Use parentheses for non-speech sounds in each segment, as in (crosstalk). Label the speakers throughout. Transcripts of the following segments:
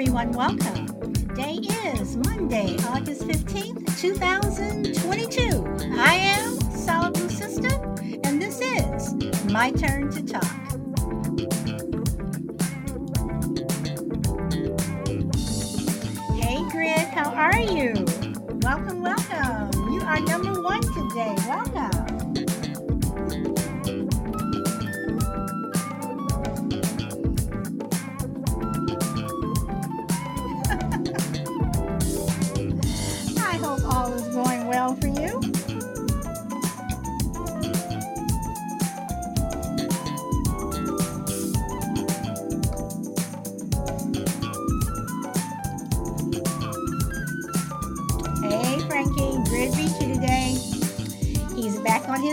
Speaker 1: everyone. Welcome. Today is Monday, August 15th, 2022. I am Solid Sister, and this is My Turn to Talk. Hey, Grid, how are you? Welcome, welcome. You are number one today. Welcome.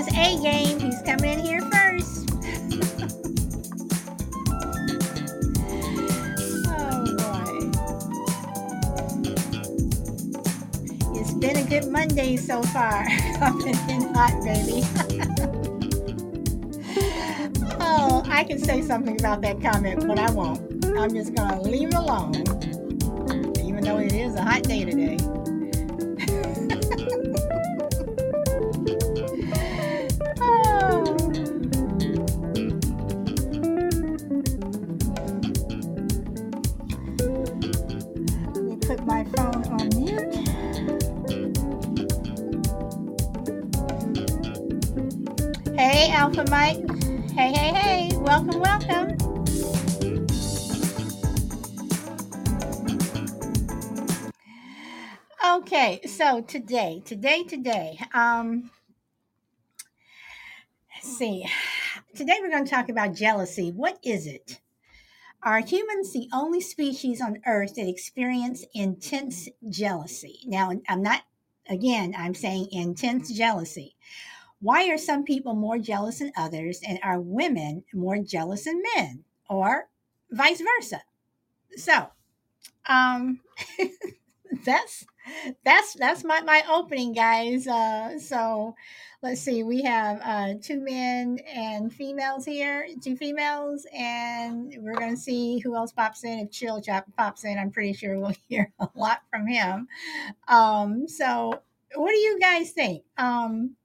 Speaker 1: His A game. He's coming in here first. (laughs) oh, boy. It's been a good Monday so far. (laughs) Coming in hot, baby. (laughs) oh, I can say something about that comment, but I won't. I'm just going to leave it alone, even though it is a hot day today. So today, today, today, um, let's see. Today we're going to talk about jealousy. What is it? Are humans the only species on Earth that experience intense jealousy? Now, I'm not, again, I'm saying intense jealousy. Why are some people more jealous than others, and are women more jealous than men, or vice versa? So, um, (laughs) that's that's that's my my opening, guys. Uh, so let's see, we have uh, two men and females here, two females, and we're gonna see who else pops in. If Chill Chop pops in, I'm pretty sure we'll (laughs) hear a lot from him. Um, so, what do you guys think? Um,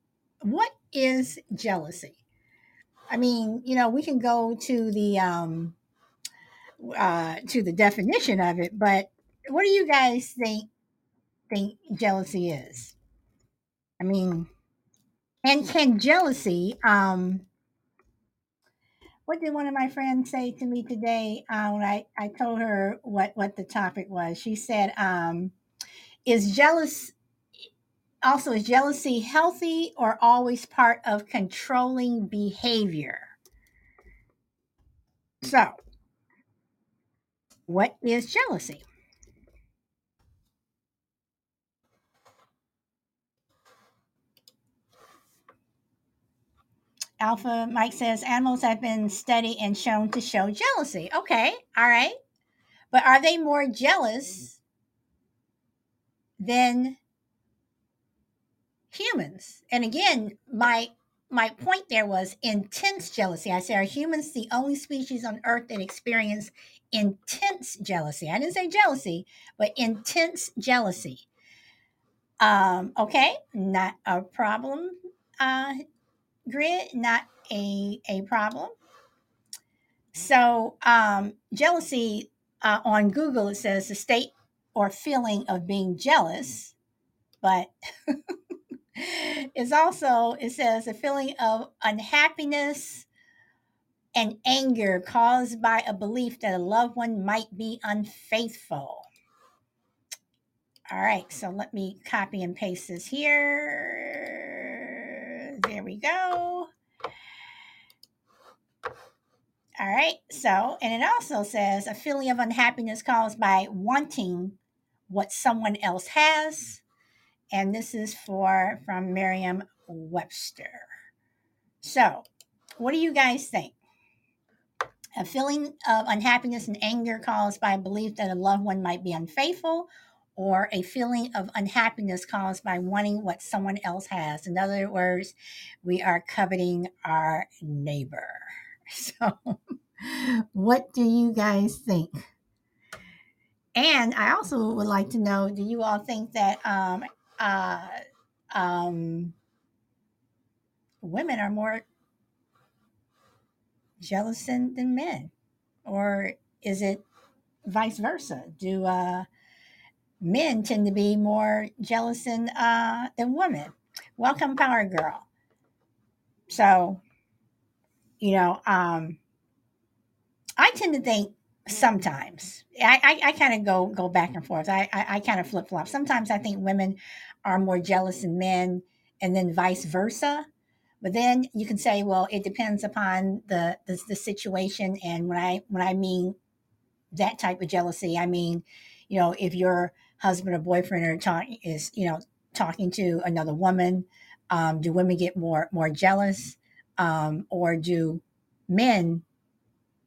Speaker 1: what is jealousy? I mean, you know, we can go to the um, uh, to the definition of it, but what do you guys think think jealousy is? I mean, and can jealousy um what did one of my friends say to me today uh, when I, I told her what, what the topic was? She said, um, is jealous also is jealousy healthy or always part of controlling behavior? So, what is jealousy? Alpha Mike says animals have been studied and shown to show jealousy. Okay, all right. But are they more jealous than humans? And again, my my point there was intense jealousy. I said, are humans the only species on earth that experience intense jealousy? I didn't say jealousy, but intense jealousy. Um, okay, not a problem. Uh, grid, not a a problem. So, um, jealousy uh, on Google it says the state or feeling of being jealous, but (laughs) it's also it says a feeling of unhappiness and anger caused by a belief that a loved one might be unfaithful. All right, so let me copy and paste this here. There we go. All right, so, and it also says a feeling of unhappiness caused by wanting what someone else has. And this is for from Merriam Webster. So, what do you guys think? A feeling of unhappiness and anger caused by a belief that a loved one might be unfaithful, or a feeling of unhappiness caused by wanting what someone else has. In other words, we are coveting our neighbor. (laughs) So, what do you guys think? And I also would like to know do you all think that um, uh, um, women are more jealous than, men? Or is it vice versa? Do uh, men tend to be more jealous than, uh, than women? Welcome, Power Girl. So, you know, um, I tend to think sometimes I, I, I kind of go go back and forth. I, I, I kind of flip flop. Sometimes I think women are more jealous than men, and then vice versa. But then you can say, well, it depends upon the, the the situation. And when I when I mean that type of jealousy, I mean, you know, if your husband or boyfriend are talking is you know talking to another woman, um, do women get more more jealous, um, or do men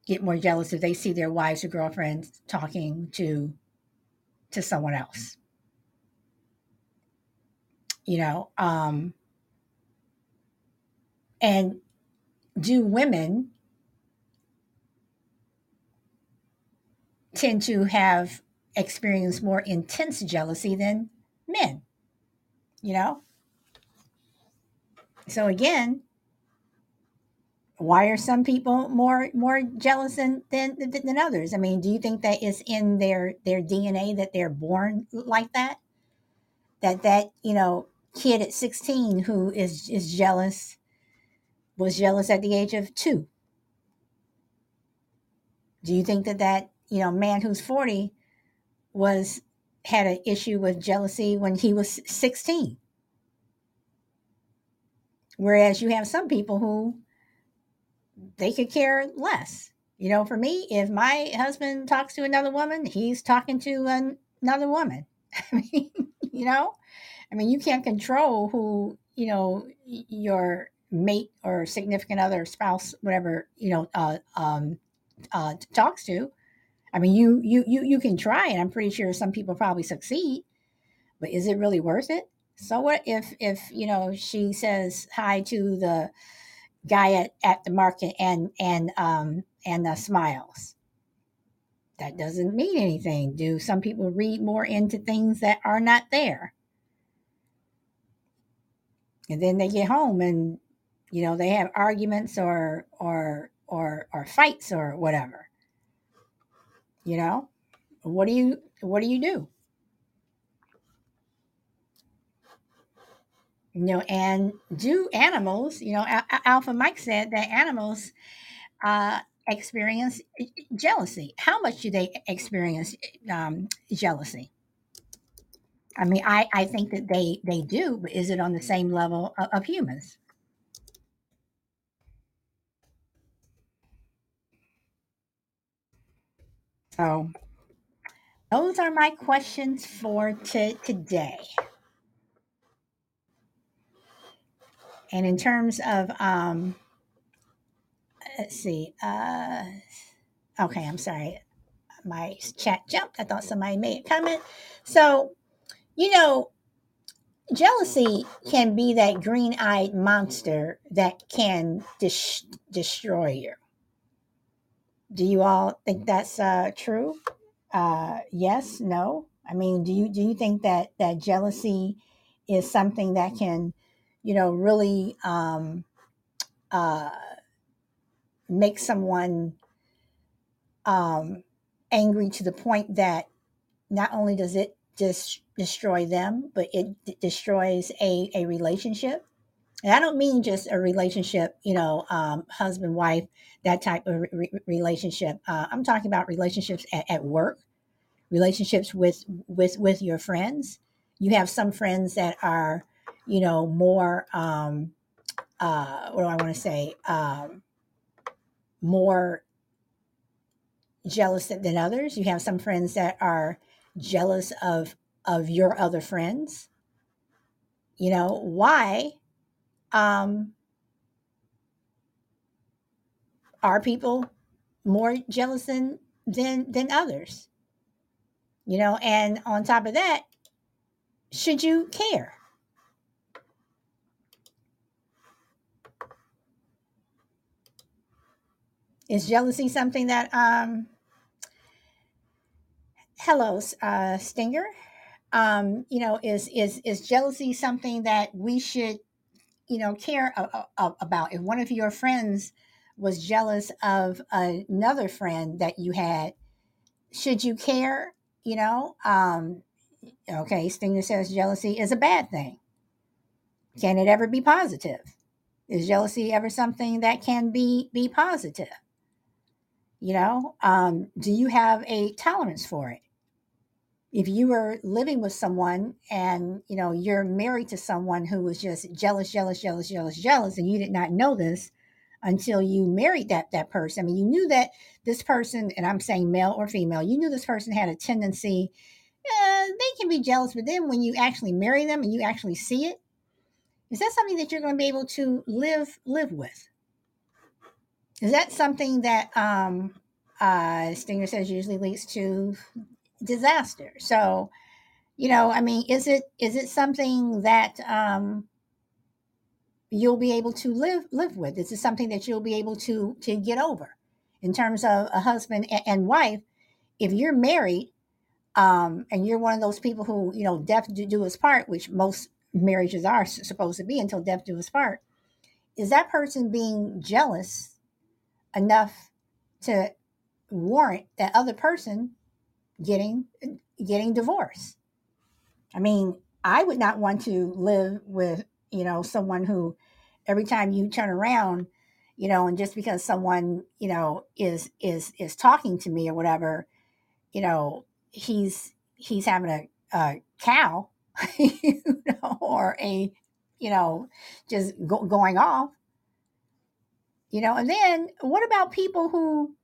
Speaker 1: get more jealous if they see their wives or girlfriends talking to to someone else? You know um and do women tend to have experienced more intense jealousy than men you know? So again why are some people more more jealous than, than than others? I mean do you think that it's in their their dna that they're born like that? That that you know kid at 16 who is is jealous was jealous at the age of two. Do you think that that you know man who's 40 was had an issue with jealousy when he was 16 whereas you have some people who they could care less. You know for me if my husband talks to another woman he's talking to an, another woman. (laughs) I mean you know? I mean you can't control who you know your mate or significant other spouse whatever you know uh, um, uh, talks to I mean, you you you you can try, and I'm pretty sure some people probably succeed, but is it really worth it? So what if if you know she says hi to the guy at, at the market and and um and uh, smiles? That doesn't mean anything. Do some people read more into things that are not there? And then they get home and you know they have arguments or or or or fights or whatever. You know, what do you what do you do? you know and do animals you know Al- alpha mike said that animals uh, experience jealousy. How much do they experience um, jealousy? I mean I, I think that they they do but is it on the same level of, of humans so those are my questions for to today. And in terms of um let's see uh okay i'm sorry. My chat jumped. I thought somebody made a comment. So you know jealousy can be that green-eyed monster that can dis- destroy you do you all think that's uh, true? Uh, yes no? I mean do you do you think that that jealousy is something that can you know really um, uh, make someone um, angry to the point that not only does it just destroy them but it d- destroys a, a relationship? And I don't mean just a relationship, you know, um, husband, wife, that type of re- relationship. Uh, I'm talking about relationships at, at work, relationships with with with your friends. You have some friends that are, you know, more. Um, uh, what do I want to say? Um, more jealous than, others. You have some friends that are jealous of of your other friends. You know why? Um, are people more jealous than than than others you know and on top of that should you care is jealousy something that um Hello, uh, Stinger. Um, you know, is is is jealousy something that we should, you know, care a- a- about? If one of your friends was jealous of another friend that you had, should you care? You know, um, okay. Stinger says jealousy is a bad thing. Can it ever be positive? Is jealousy ever something that can be be positive? You know, um, do you have a tolerance for it? if you were living with someone and you know you're married to someone who was just jealous jealous jealous jealous jealous and you did not know this until you married that that person. I mean you knew that this person and i'm saying male or female you knew this person had a tendency uh, they can be jealous but then when you actually marry them and you actually see it is that something that you're going to be able to live live with? Is that something that um uh stinger says usually leads to disaster? So you know i mean is it is it something that um you'll be able to live live with. This is something that you'll be able to to get over. In terms of a husband and, and wife if you're married um and you're one of those people who you know death do, do us part which most marriages are supposed to be until death do us part is that person being jealous enough to warrant that other person getting getting divorced? I mean, I would not want to live with, you know, someone who every time you turn around, you know, and just because someone, you know, is is is talking to me or whatever, you know, he's he's having a, a cow, (laughs) you know, or a, you know, just go, going off, you know. And then what about people who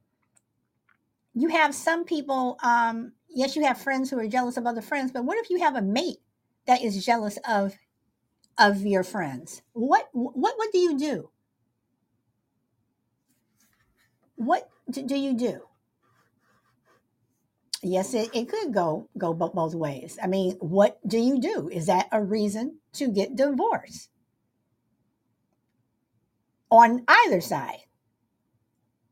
Speaker 1: you have some people um yes, you have friends who are jealous of other friends, but what if you have a mate that is jealous of of your friends? What what what do you do? What do, you do? Yes, it, it could go go bo- both ways. I mean, what do you do? Is that a reason to get divorced on either side?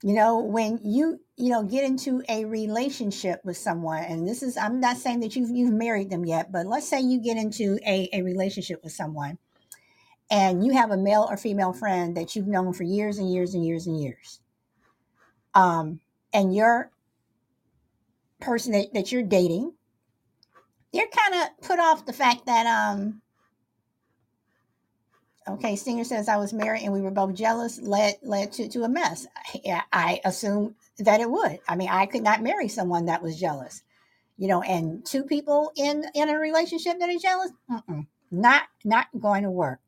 Speaker 1: You know, when you you know get into a relationship with someone, and this is I'm not saying that you've you've married them yet, but let's say you get into a, a relationship with someone and you have a male or female friend that you've known for years and years and years and years. Um, and your person that, that you're dating, they're kind of put off the fact that um okay, Stinger says I was married and we were both jealous, led led to, to a mess. I, I assume that it would. I mean, I could not marry someone that was jealous. You know, and two people in in a relationship that are jealous, not not going to work.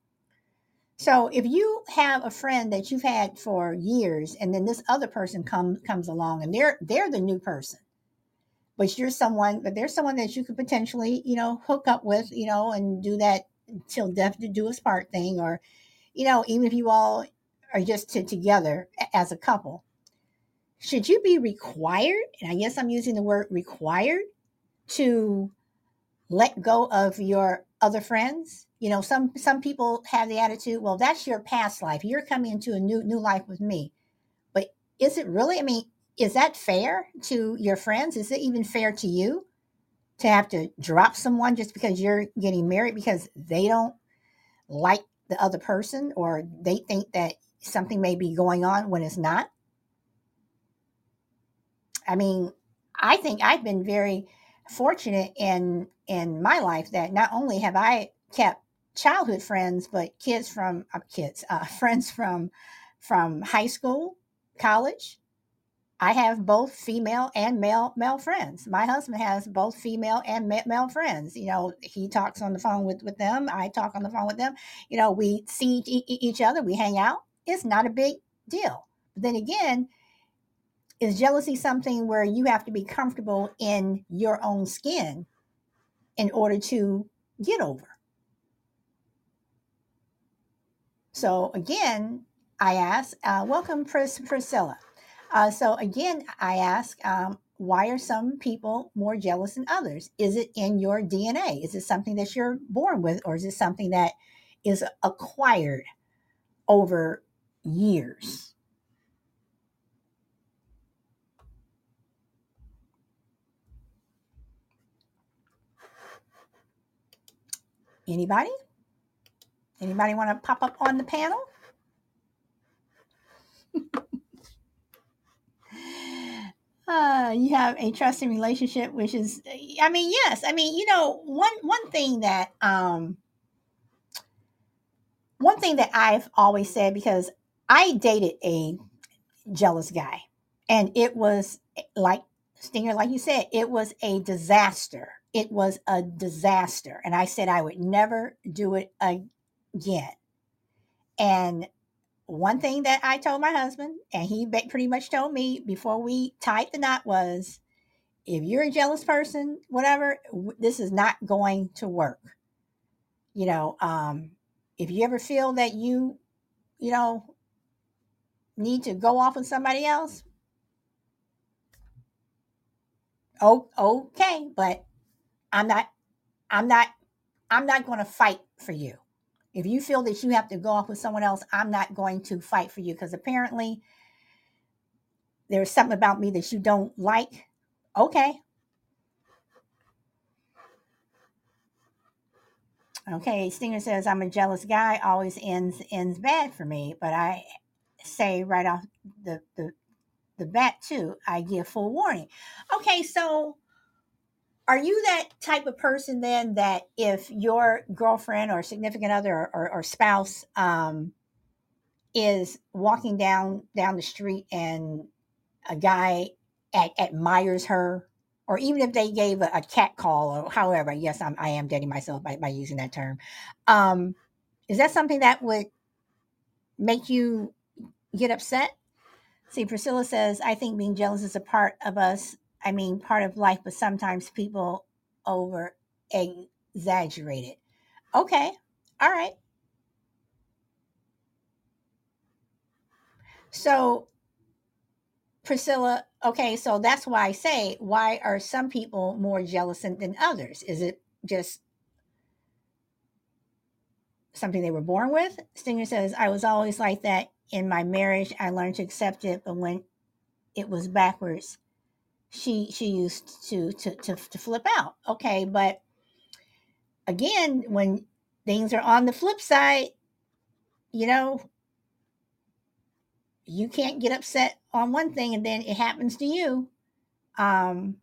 Speaker 1: So if you have a friend that you've had for years, and then this other person comes comes along, and they're they're the new person, but you're someone, but there's someone that you could potentially, you know, hook up with, you know, and do that till death do us part thing, or, you know, even if you all are just to, together as a couple, should you be required? And I guess I'm using the word required to let go of your other friends? You know some some people have the attitude well that's your past life. You're coming into a new new life with me. But is it really i mean is that fair to your friends? Is it even fair to you to have to drop someone just because you're getting married because they don't like the other person or they think that something may be going on when it's not i mean i think i've been very fortunate in in my life that not only have i kept childhood friends, but kids from uh, kids, uh, (laughs) friends from from high school, college. I have both female and male male friends. My husband has both female and male friends. You know, he talks on the phone with with them. I talk on the phone with them. You know, we see each other. We hang out. It's not a big deal. But then again, is jealousy something where you have to be comfortable in your own skin in order to get over? So again, I ask, uh, welcome Pris- Priscilla. Uh, so again, I ask, um, why are some people more jealous than others? Is it in your DNA? Is it something that you're born with, or is it something that is acquired over years? Anybody? Anybody want to pop up on the panel? (laughs) Uh, you have a trusting relationship, which is, I mean, yes. I mean, you know, one one thing that um, one thing that I've always said because I dated a jealous guy, and it was like Stinger, like you said, it was a disaster. It was a disaster, and I said I would never do it again. And one thing that I told my husband, and he pretty much told me before we tied the knot was if you're a jealous person, whatever, this is not going to work. You know, um, if you ever feel that you, you know, need to go off with somebody else, oh, okay, but I'm not, I'm not, I'm not going to fight for you. If you feel that you have to go off with someone else, I'm not going to fight for you because apparently there's something about me that you don't like. Okay. Okay, Stinger says I'm a jealous guy, always ends ends bad for me, but I say right off the the the bat too, I give full warning. Okay, so are you that type of person then that if your girlfriend or significant other or, or, or spouse um, is walking down down the street and a guy ad- admires her or even if they gave a, a, cat call or however yes I'm, i am dating myself by, by using that term um, is that something that would make you get upset? See priscilla says i think being jealous is a part of us I mean, part of life, but sometimes people over exaggerate it. Okay. All right. So, Priscilla, okay, so that's why I say, why are some people more jealous than, others? Is it just something they were born with? Stinger says, I was always like that in my marriage. I learned to accept it, but when it was backwards, she she used to to to, to flip out. Okay, but again, when things are on the flip side, you know, you can't get upset on one thing and then it happens to you. Um,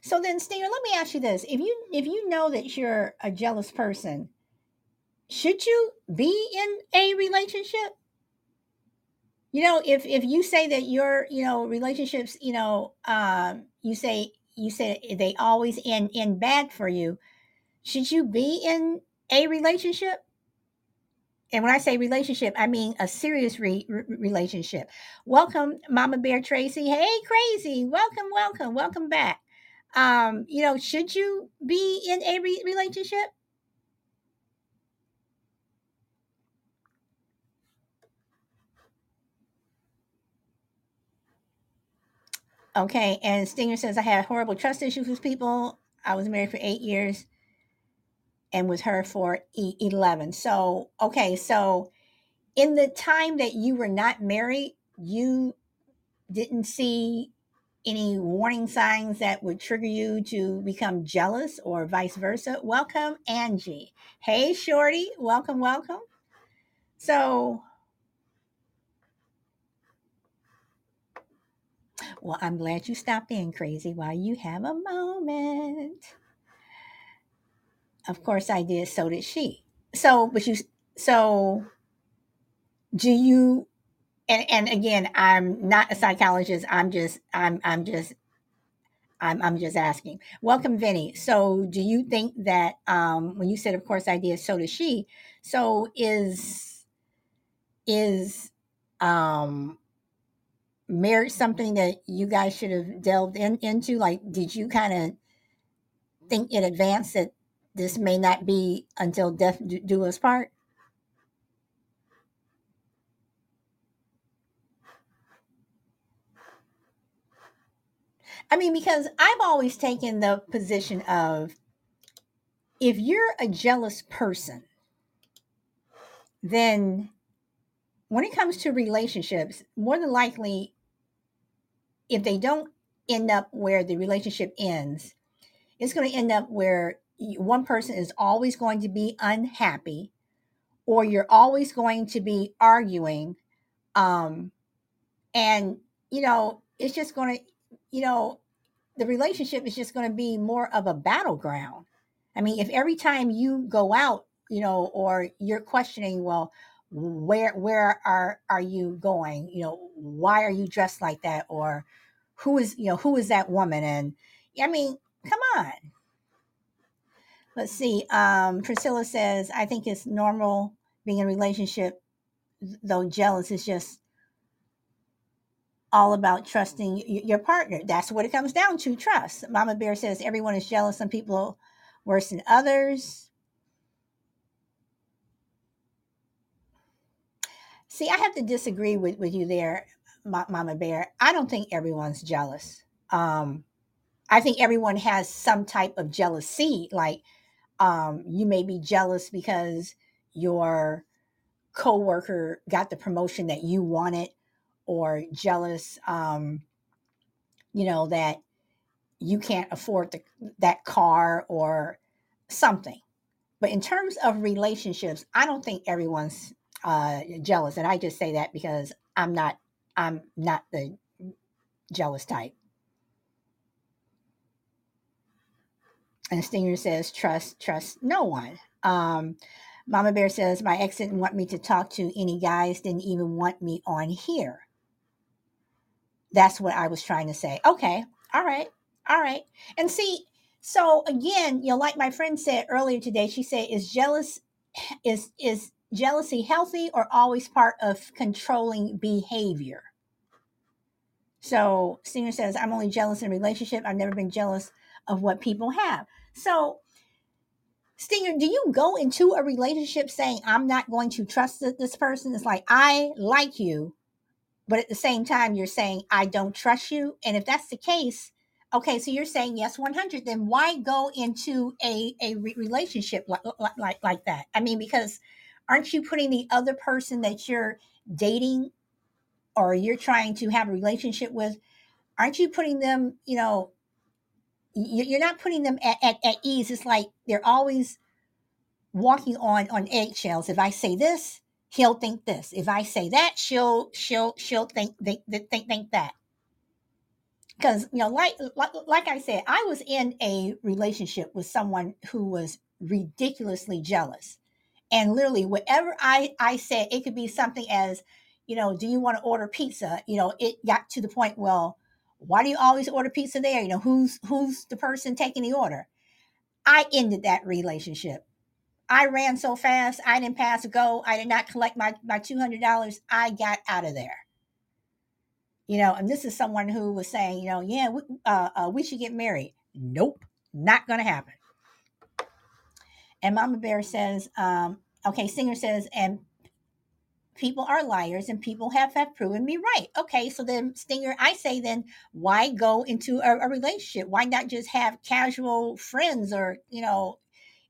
Speaker 1: so then, Stinger, let me ask you this: if you if you know that you're a jealous person, should you be in a relationship? You know if if you say that your you know relationships you know um you say you say they always end end bad for you should you be in a relationship? And when i say relationship i mean a serious re- re- relationship. Welcome mama bear tracy. Hey crazy. Welcome welcome welcome back. Um you know should you be in a re- relationship Okay, and Stinger says I had horrible trust issues with people. I was married for eight years and with her for 11. So, okay, so in the time that you were not married, you didn't see any warning signs that would trigger you to become jealous or vice versa. Welcome, Angie. Hey, Shorty. Welcome, welcome. So, Well, I'm glad you stopped in, crazy, while you have a moment. Of course I did, so did she. So, but you, so do you, and, and again, I'm not a psychologist. I'm just, I'm, I'm just, I'm, I'm just asking. Welcome, Vinny. So, do you think that um, when you said, of course, I did, so does she? So, is is um marriage something that you guys should have delved in, into? Like, did you kind of think in advance that this may not be until death do us part? I mean, because I've always taken the position of if you're a jealous person, then when it comes to relationships, more than likely if they don't end up where the relationship ends, it's going to end up where one person is always going to be unhappy or you're always going to be arguing um and you know it's just going to you know the relationship is just going to be more of a battleground. I mean if every time you go out you know or you're questioning well where where are are you going? You know why are you dressed like that? Or who is you know who is that woman? And i mean come on. Let's see um priscilla says i think it's normal being in a relationship though jealous is just all about trusting your partner. That's what it comes down to trust. Mama bear says everyone is jealous. Some people worse than others see i have to disagree with, with you there mama bear. I don't think everyone's jealous. Um i think everyone has some type of jealousy like um, you may be jealous because your coworker got the promotion that you wanted or jealous um, you know that you can't afford the, that car or something. But in terms of relationships i don't think everyone's uh, jealous and i just say that because i'm not i'm not the jealous type and stinger says trust trust no one um, Mama Bear says, My ex didn't want me to talk to any guys, didn't even want me on here. That's what I was trying to say. Okay. All right. All right. And see, so again, you know, like my friend said earlier today, she said, is jealous is is jealousy healthy or always part of controlling behavior? So Stinger says, I'm only jealous in a relationship. I've never been jealous of what people have. So Stinger, do you go into a relationship saying, I'm not going to trust this person? It's like, I like you, but at the same time, you're saying, I don't trust you. And if that's the case, okay, so you're saying yes 100, then why go into a, a re- relationship like, like, like that? I mean, because aren't you putting the other person that you're dating or you're trying to have a relationship with, aren't you putting them, you know, you're not putting them at, at, at ease. It's like they're always walking on on eggshells. If I say this, he'll think this. If I say that, she'll she'll she'll think think think, think that. Because you know, like, like like I said, I was in a relationship with someone who was ridiculously jealous, and literally whatever I I said, it could be something as, you know, do you want to order pizza? You know, it got to the point. Well, why do you always order pizza there? You know, who's who's the person taking the order? I ended that relationship I ran so fast, I didn't pass a go. I did not collect my, my $200. I got out of there. You know, and this is someone who was saying, you know, yeah, we, uh, uh, we should get married. Nope, not going to happen. And Mama Bear says, um, okay, Stinger says, and people are liars and people have, have proven me right. Okay, so then, Stinger, I say then, why go into a, a relationship? Why not just have casual friends or, you know,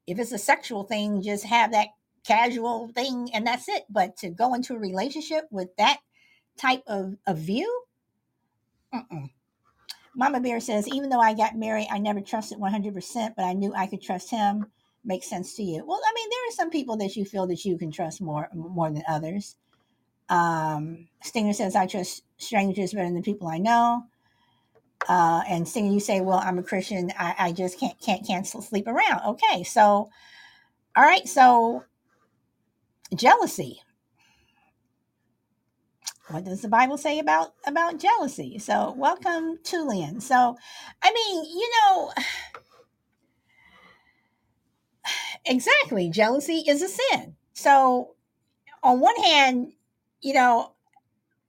Speaker 1: if it's a sexual thing, just have that casual thing and that's it. But to go into a relationship with that type of, of view, mm-mm. Mama Bear says, even though I got married, I never trusted 100%, but I knew I could trust him. Makes sense to you. Well, I mean, there are some people that you feel that you can trust more more than others. Um, Stinger says, I trust strangers better than the people I know. Uh, and Stinger, you say, well, I'm a Christian. I, I just can't can't can't sleep around. Okay, so all right, so jealousy. What does the Bible say about about jealousy? So welcome, Tulian. So, I mean, you know, exactly, jealousy is a sin. So, on one hand, you know,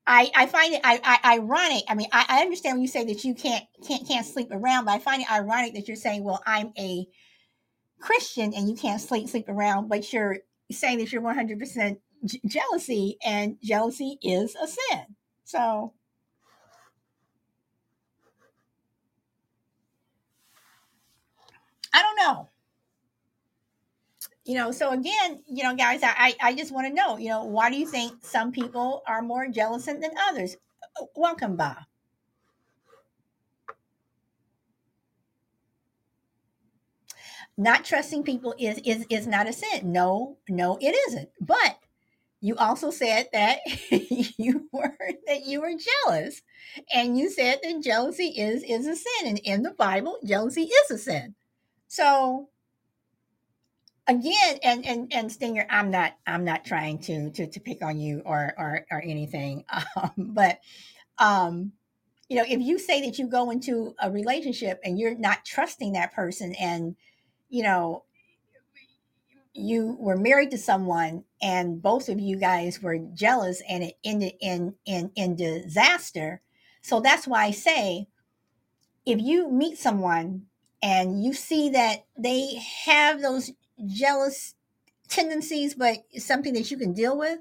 Speaker 1: I, I find it I, I, ironic. I mean, I, I understand when you say that you can't can't can't sleep around, but I find it ironic that you're saying, "Well, I'm a Christian and you can't sleep sleep around," but you're saying that you're 100 percent jealousy, and jealousy is a sin. So, I don't know. You know, so again, you know, guys, I I just want to know, you know, why do you think some people are more jealous than others? Uh, welcome, Bob. not trusting people is is is not a sin. No, no, it isn't. But you also said that (laughs) you were that you were jealous and you said that jealousy is is a sin and in the bible jealousy is a sin so again and and and stinger i'm not i'm not trying to to, to pick on you or or, or anything (laughs) um, but um you know if you say that you go into a relationship and you're not trusting that person and you know you were married to someone and both of you guys were jealous and it ended in in in disaster so that's why i say if you meet someone and you see that they have those jealous tendencies but it's something that you can deal with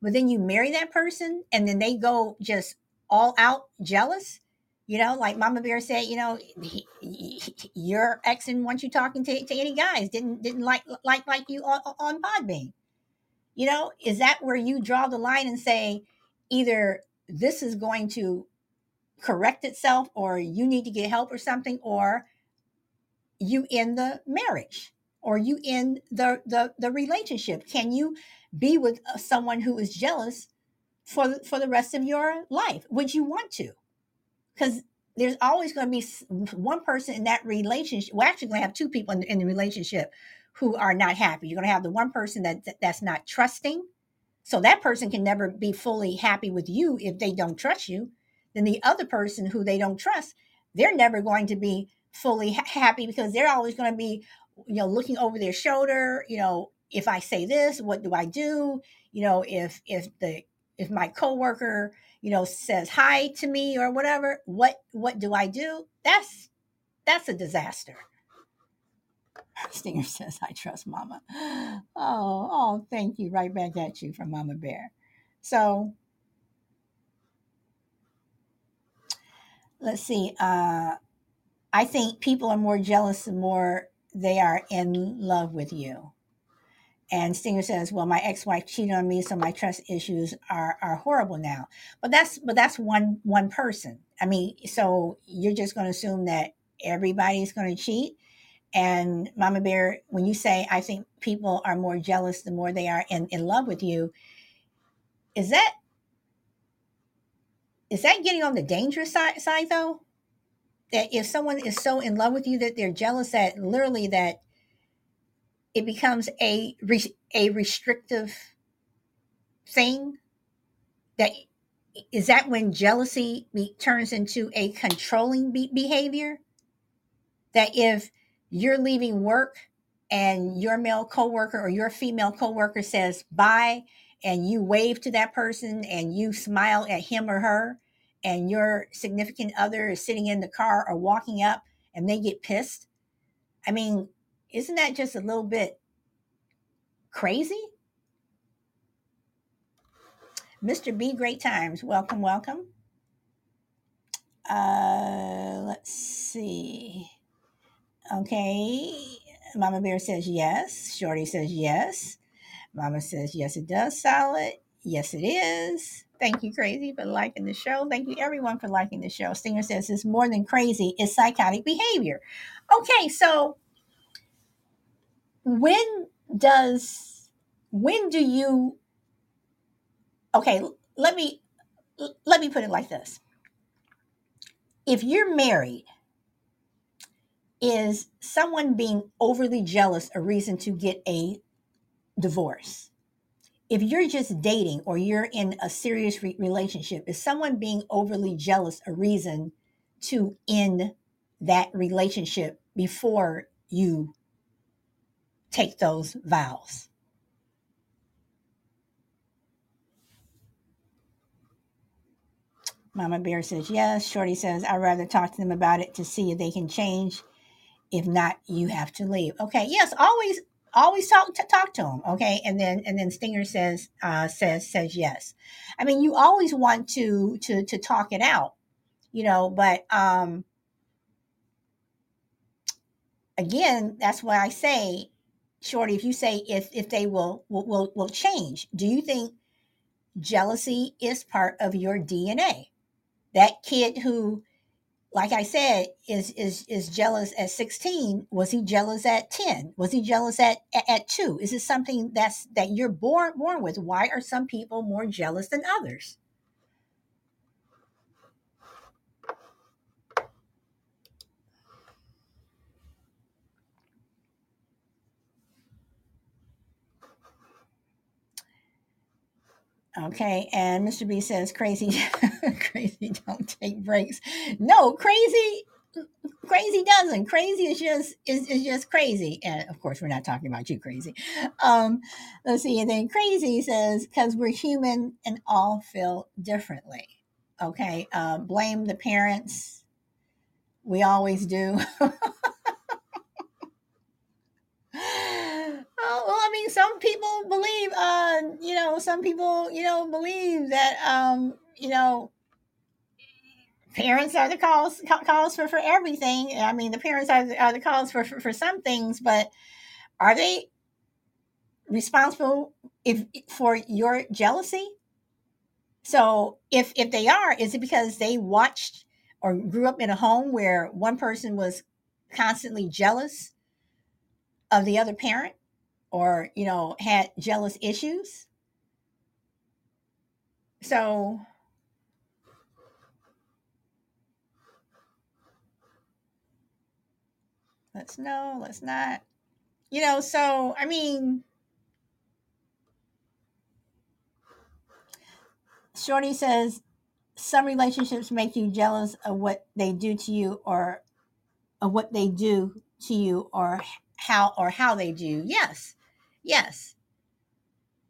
Speaker 1: but then you marry that person and then they go just all out jealous you know, like Mama Bear said, you know, he, he, your ex didn't want you talking to, to any guys, didn't didn't like like like you on, on Podbean. You know, is that where you draw the line and say either this is going to correct itself or you need to get help or something, or you end the marriage or you in the the, the relationship? Can you be with uh, someone who is jealous for the, for the rest of your life? Would you want to? because there's always going to be one person in that relationship. We're actually going to have two people in, in the relationship who are not happy. You're going to have the one person that that's not trusting. So that person can never be fully happy with you if they don't trust you. Then the other person who they don't trust, they're never going to be fully ha- happy because they're always going to be, you know, looking over their shoulder. You know, if I say this, what do I do? You know, if if the if my coworker you know says hi to me or whatever what what do i do that's that's a disaster (laughs) stinger says i trust mama oh oh thank you right back at you from mama bear so let's see uh i think people are more jealous and more they are in love with you and Stinger says, "Well, my ex-wife cheated on me, so my trust issues are are horrible now." But that's but that's one one person. I mean, so you're just going to assume that everybody's going to cheat. And Mama Bear, when you say, "I think people are more jealous the more they are in in love with you," is that is that getting on the dangerous side side though? That if someone is so in love with you that they're jealous that literally that it becomes a a restrictive thing that is that when jealousy be, turns into a controlling be- behavior? That if you're leaving work and your male coworker or your female coworker says bye and you wave to that person and you smile at him or her and your significant other is sitting in the car or walking up and they get pissed i mean isn't that just a little bit crazy? Mr. B, great times. Welcome, welcome. Uh, let's see. Okay. Mama Bear says yes. Shorty says yes. Mama says yes, it does. Solid. Yes, it is. Thank you, Crazy, for liking the show. Thank you, everyone, for liking the show. Stinger says it's more than crazy, it's psychotic behavior. Okay, so when does when do you okay let me let me put it like this if you're married is someone being overly jealous a reason to get a divorce if you're just dating or you're in a serious re- relationship is someone being overly jealous a reason to end that relationship before you take those vows. Mama Bear says yes. Shorty says, I'd rather talk to them about it to see if they can change. If not, you have to leave. Okay. Yes, always always talk to talk to them. Okay. And then and then Stinger says uh says says yes. I mean you always want to to to talk it out, you know, but um again, that's why I say Shorty, if you say if if they will will will, will change, do you think jealousy is part of your DNA? That kid who like I said, is is is jealous at 16? Was he jealous at 10? Was he jealous at at 2? Is it something that's that you're born born with? Why are some people more jealous than others? Okay, and Mr. B says crazy (laughs) crazy don't take breaks. No, crazy crazy doesn't. Crazy is just is, is just crazy. And of course we're not talking about you crazy. Um let's see, and then crazy says because we're human and all feel differently. Okay. Uh, blame the parents. We always do. (laughs) Oh, well, I mean, some people believe, uh, you know, some people, you know, believe that, um, you know, parents are the cause cause for, for everything. I mean, the parents are the, are the cause for, for for some things, but are they responsible if for your jealousy? So, if if they are, is it because they watched or grew up in a home where one person was constantly jealous of the other parent? Or you know had jealous issues. So let's know let's not. You know so i mean shorty says some relationships make you jealous of what they do to you or of what they do to you or how or how they do. Yes yes.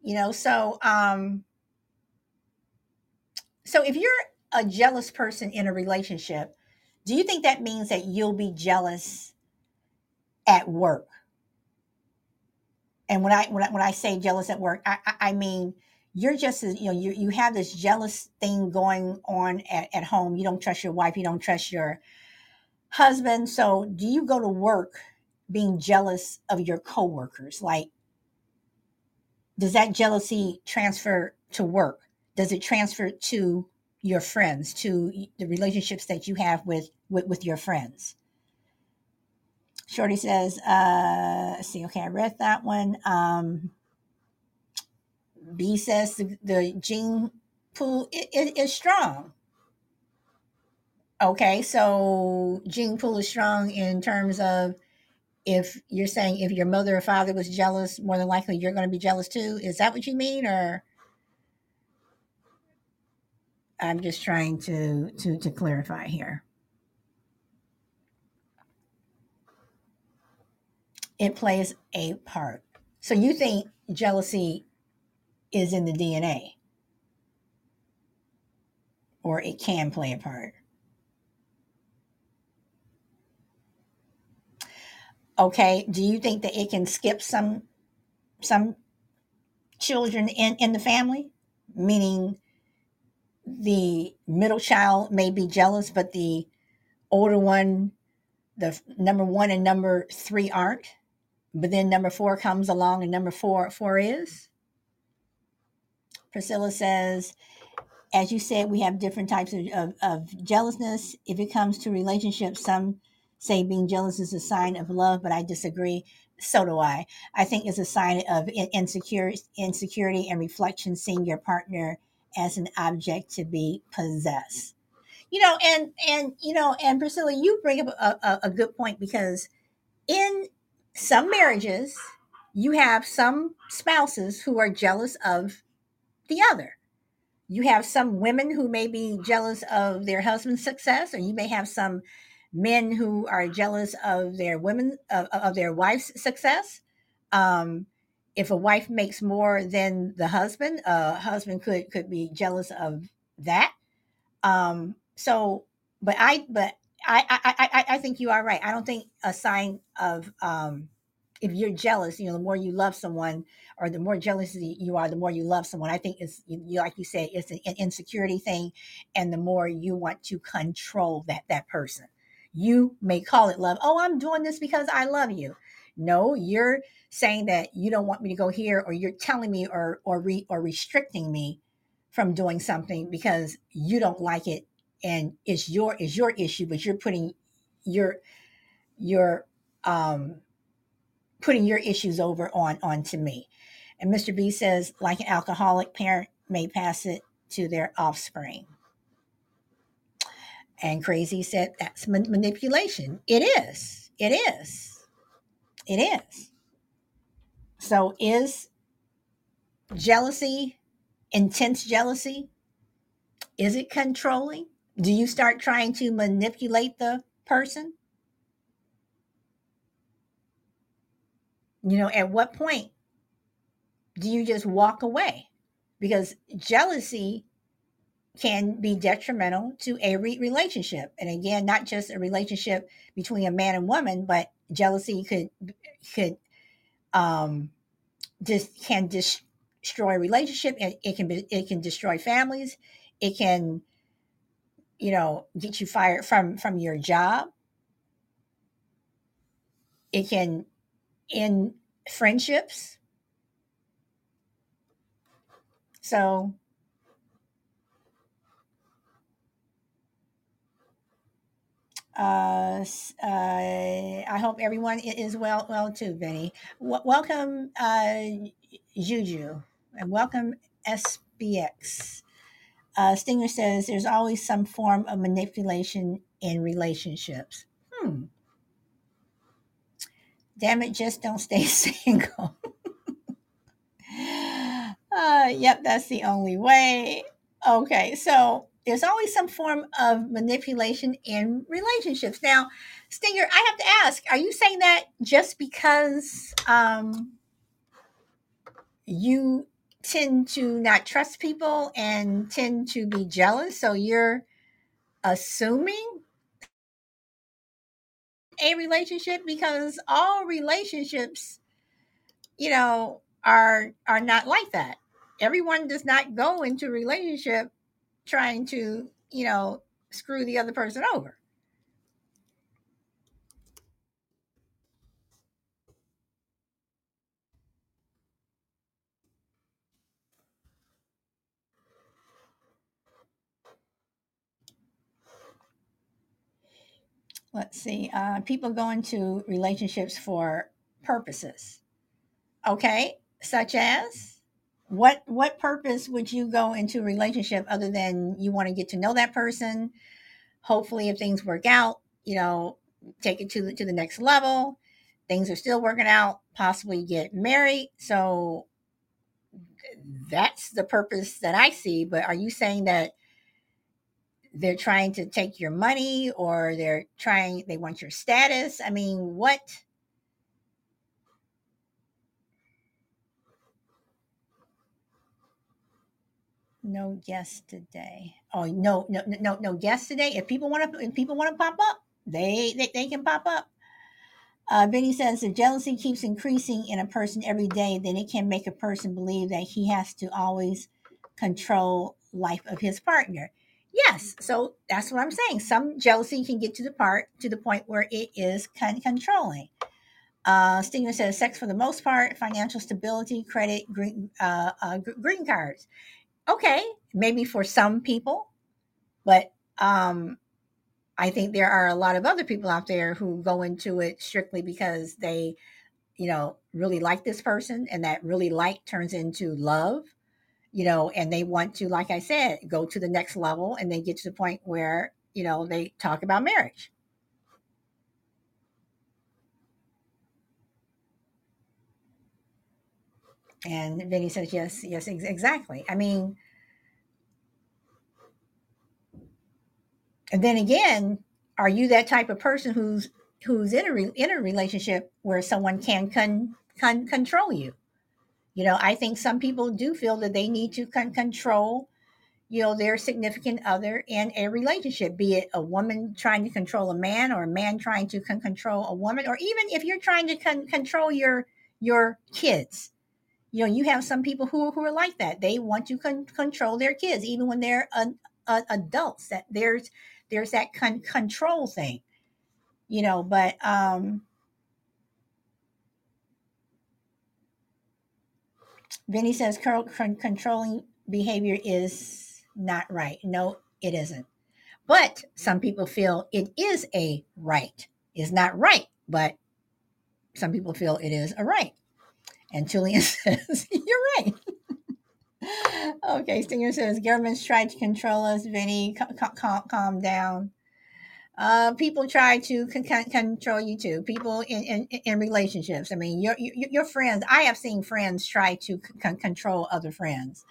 Speaker 1: You know so um so if you're a jealous person in a relationship do you think that means that you'll be jealous at work? And when i when i, when I say jealous at work I, I, I mean you're just you know you, you have this jealous thing going on at, at home. You don't trust your wife. You don't trust your husband. So do you go to work being jealous of your coworkers? Like does that jealousy transfer to work? Does it transfer to your friends to the relationships that you have with with, with your friends? Shorty says uh see okay i read that one. Um b says the, the gene pool i- i- is strong. Okay so gene pool is strong in terms of if you're saying if your mother or father was jealous more than likely you're going to be jealous too? Is that what you mean or? I'm just trying to to to clarify here. It plays a part. So you think jealousy is in the dna or it can play a part okay do you think that it can skip some some children in in the family? Meaning the middle child may be jealous but the older one the number one and number three aren't? But then number four comes along and number four four is? Priscilla says as you said we have different types of, of, of jealousness. If it comes to relationships some say being jealous is a sign of love but i disagree. So do i. I think it's a sign of in- insecurity insecurity and reflection seeing your partner as an object to be possessed. You know and and you know and priscilla you bring up a, a, a good point because in some marriages you have some spouses who are jealous of the other. You have some women who may be jealous of their husband's success or you may have some men who are jealous of their women of, of their wife's success um, if a wife makes more than the husband a husband could could be jealous of that um, so, but I, but I, I, I, I think you are right. I don't think a sign of, um, if you're jealous, you know, the more you love someone or the more jealous you are, the more you love someone. I think it's, you, like you said, it's an insecurity thing. And the more you want to control that, that person, you may call it love. Oh, I'm doing this because I love you. No, you're saying that you don't want me to go here or you're telling me or, or re, or restricting me from doing something because you don't like it and it's your it's your issue but you're putting your your um putting your issues over on onto me and mr b says like an alcoholic parent may pass it to their offspring and crazy said that's manipulation. It is. It is. It is. So is jealousy intense jealousy is it controlling? Do you start trying to manipulate the person? You know at what point do you just walk away? Because jealousy can be detrimental to a relationship. And again not just a relationship between a man and woman but jealousy could could um just can destroy a relationship. It, it can be it can destroy families. It can you know get you fired from from your job. It can end friendships. So uh, uh, I hope everyone is well well too, Benny. W- welcome, uh, Juju, and welcome SBX. Uh, Stinger says there's always some form of manipulation in relationships. Hmm. Damn it, just don't stay (laughs) single. (laughs) uh, yep, that's the only way. Okay, so there's always some form of manipulation in relationships. Now, Stinger, I have to ask, are you saying that just because um, you tend to not trust people and tend to be jealous. So you're assuming a relationship because all relationships, you know, are are not like that. Everyone does not go into relationship trying to, you know, screw the other person over. let's see, uh, people go into relationships for purposes. Okay, such as what what purpose would you go into a relationship other than you want to get to know that person? Hopefully, if things work out, you know, take it to the to the next level. Things are still working out, possibly get married. So that's the purpose that I see. But are you saying that they're trying to take your money or they're trying they want your status i mean what no guest today oh no no no no guest today if people want to if people want to pop up they they, they can pop up uh, Benny says if jealousy keeps increasing in a person every day, then it can make a person believe that he has to always control life of his partner. Yes, so that's what I'm saying. Some jealousy can get to the part to the point where it is kind of controlling. Uh, Stinger says sex for the most part, financial stability, credit, green, uh, uh, green cards. Okay, maybe for some people, but um, I think there are a lot of other people out there who go into it strictly because they, you know, really like this person, and that really like turns into love you know, and they want to, like I said, go to the next level and they get to the point where, you know, they talk about marriage. And Vinny says, yes, yes, ex- exactly. I mean, and then again, are you that type of person who's who's in a re- in a relationship where someone can con, con, control you? You know, I think some people do feel that they need to con- control, you know, their significant other in a relationship, be it a woman trying to control a man or a man trying to con- control a woman, or even if you're trying to con- control your your kids. You know, you have some people who, who are like that. They want to con- control their kids, even when they're adults. That there's there's that con- control thing, you know. But um, Vinny says controlling behavior is not right. No, it isn't. But some people feel it is a right. It's not right, but some people feel it is a right. And Julian (laughs) says, You're right. okay, Stinger says, Governments try to control us, Vinny. Calm, down. Uh, people try to con- con- control you too. People in, in, in relationships. I mean, your, your your friends. I have seen friends try to con- control other friends.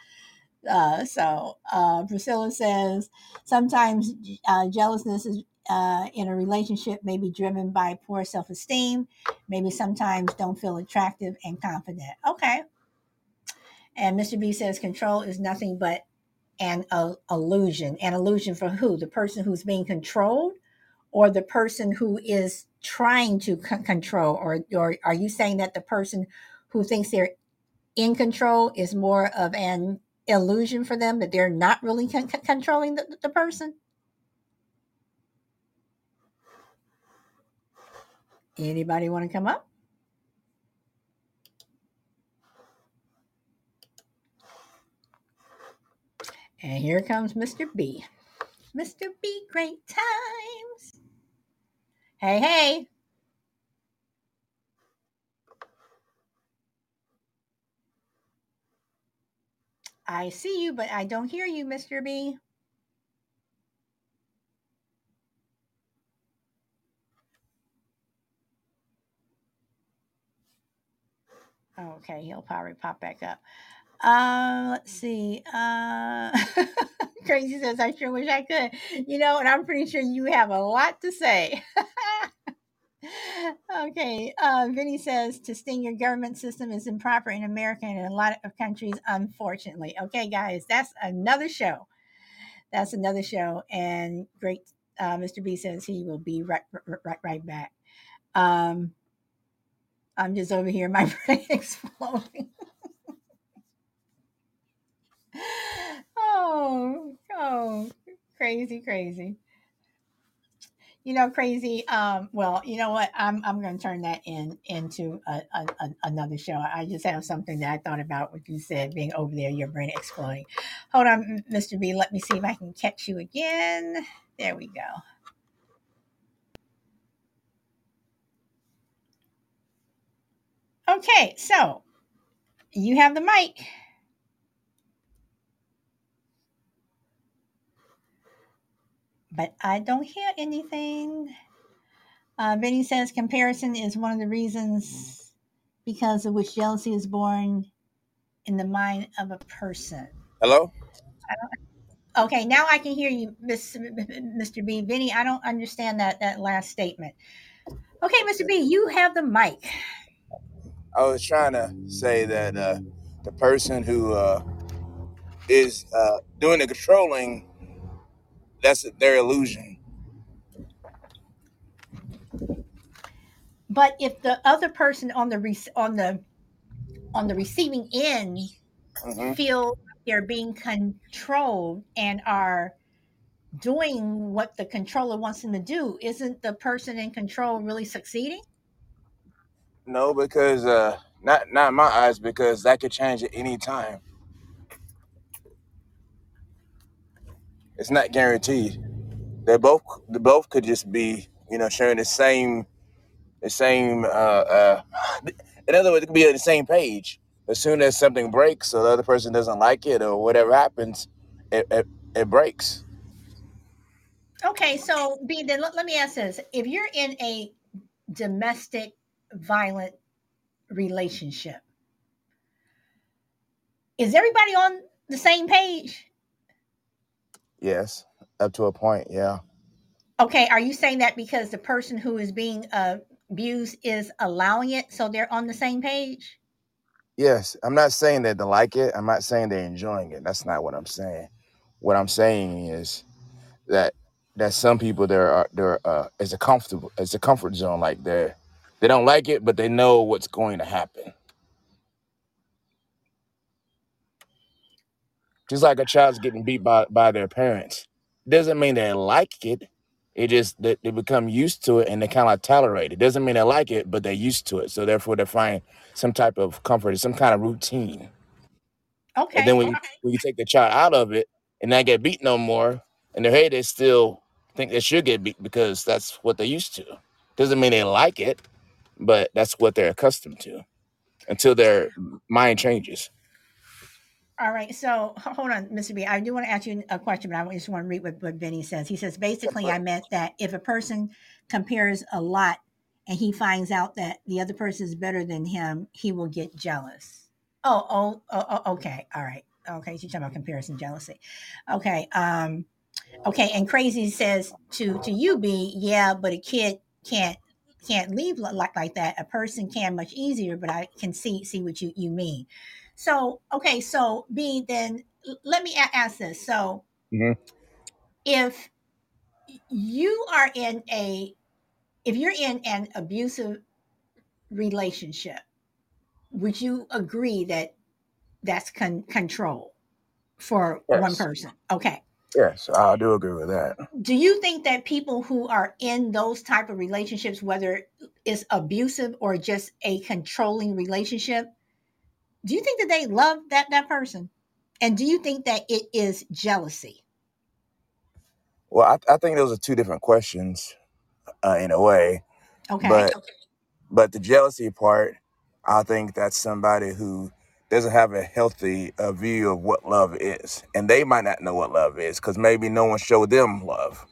Speaker 1: Uh, so uh, Priscilla says sometimes uh, jealousness is uh, in a relationship may be driven by poor self esteem. Maybe sometimes don't feel attractive and confident. Okay. And Mr. B says control is nothing but an uh, illusion. An illusion for who? The person who's being controlled or the person who is trying to c- control? Or, or are you saying that the person who thinks they're in control is more of an illusion for them that they're not really con- controlling the, the person? Anybody want to come up? And here comes Mr. B. Mr. B, great times. Hey, hey. I see you, but I don't hear you, Mr. B. Okay, he'll probably pop back up. Uh, let's see. Uh, (laughs) Crazy says, I sure wish I could. You know, and I'm pretty sure you have a lot to say. (laughs) okay. Uh, Vinny says, to Stinger government system is improper in America and in a lot of countries, unfortunately. Okay, guys, that's another show. That's another show. And great. Uh, Mr. B says he will be right, right, right back. Um, I'm just over here, my (laughs) brain exploding. oh, oh, crazy, crazy. You know, crazy. Um, well, you know what? I'm I'm going to turn that in into a, a, a, another show. I just have something that I thought about what you said, being over there, your brain exploding. Hold on, Mr. B. Let me see if I can catch you again. There we go. Okay, so you have the mic. But I don't hear anything. Uh, Benny says comparison is one of the reasons because of which jealousy is born in the mind of a person.
Speaker 2: Hello?
Speaker 1: Okay, now I can hear you, Miss, Mr. B. Vinny, I don't understand that that last statement. Okay, Mr. B, you have the mic.
Speaker 2: I was trying to say that uh, the person who uh, is uh, doing the controlling, that's their illusion.
Speaker 1: But if the other person on the re- on the on the receiving end
Speaker 2: hmm
Speaker 1: feel they're being controlled and are doing what the controller wants them to do, isn't the person in control really succeeding?
Speaker 2: No, because uh, not not in my eyes, because that could change at any time. It's not guaranteed. They both they both could just be, you know, sharing the same the same. Uh, uh, in other words, it could be on the same page. As soon as something breaks, or the other person doesn't like it, or whatever happens, it it, it breaks.
Speaker 1: Okay, so B, then let, let me ask this: If you're in a domestic violent relationship, is everybody on the same page?
Speaker 2: Yes, up to a point. Yeah.
Speaker 1: Okay, are you saying that because the person who is being uh, abused is allowing it, so they're on the same page?
Speaker 2: Yes, I'm not saying that they like it. I'm not saying they're enjoying it. That's not what I'm saying. What I'm saying is that that some people there are there uh it's a comfortable it's a comfort zone. Like they they don't like it, but they know what's going to happen. Just like a child's getting beat by by their parents, doesn't mean they like it. It just that they become used to it and they kind of like tolerate it. Doesn't mean they like it, but they're used to it. So therefore, they find some type of comfort, some kind of routine. Okay. And
Speaker 1: Okay,
Speaker 2: then when you, when you take the child out of it and not get beat no more, in their head they still think they should get beat because that's what they're used to. Doesn't mean they like it, but that's what they're accustomed to until their mind changes.
Speaker 1: All right, so h- hold on, Mr. B. I do want to ask you a question, but I just want to read what, what Vinny says. He says basically, I meant that if a person compares a lot and he finds out that the other person is better than him, he will get jealous. Oh, oh, oh, oh okay, all right, okay. You're talking about comparison, jealousy. Okay, um, okay. And crazy says to to you, B. Yeah, but a kid can't can't leave like like that. A person can much easier, but I can see see what you you mean. So, okay, so B, then let me a- ask this. So,
Speaker 2: hmm
Speaker 1: if you are in a, if you're in an abusive relationship, would you agree that that's con- control for one person? Okay.
Speaker 2: Yes, I do agree with that.
Speaker 1: Do you think that people who are in those type of relationships, whether it's abusive or just a controlling relationship, do you think that they love that that person? And do you think that it is jealousy?
Speaker 2: Well, I, I think those are two different questions uh, in a way,
Speaker 1: Okay.
Speaker 2: but but the jealousy part, I think that's somebody who doesn't have a healthy uh, view of what love is, and they might not know what love is because maybe no one showed them love.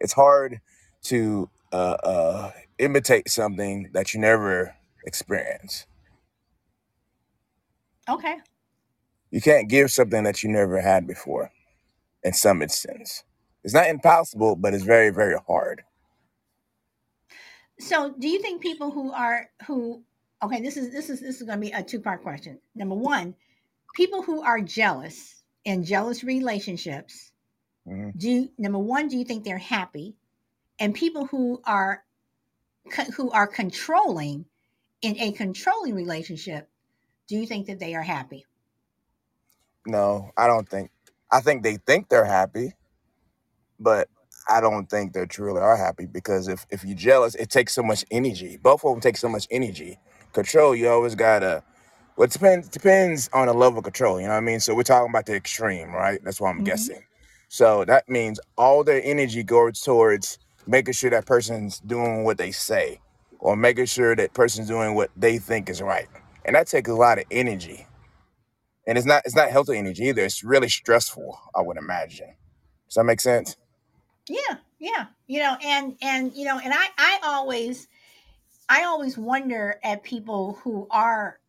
Speaker 2: It's hard to uh, uh, imitate something that you never experience.
Speaker 1: Okay.
Speaker 2: You can't give something that you never had before. In some instance, it's not impossible, but it's very very hard.
Speaker 1: So, do you think people who are who okay, this is this is this is going to be a two-part question. Number 1, people who are jealous in jealous relationships,
Speaker 2: hmm
Speaker 1: do you, number 1, do you think they're happy? And people who are who are controlling in a controlling relationship, do you think that they are happy?
Speaker 2: No, I don't think. I think they think they're happy, but I don't think they truly are happy because if if you're jealous, it takes so much energy. Both of them take so much energy. Control, you always gotta. Well, it depends depends on the level of control. You know what I mean? So we're talking about the extreme, right? That's what I'm
Speaker 1: Mhm.
Speaker 2: guessing. So that means all their energy goes towards making sure that person's doing what they say, or making sure that person's doing what they think is right, and that takes a lot of energy. And it's not it's not healthy energy either. It's really stressful. I would imagine. Does that make sense?
Speaker 1: Yeah, yeah. You know, and and you know, and I I always I always wonder at people who are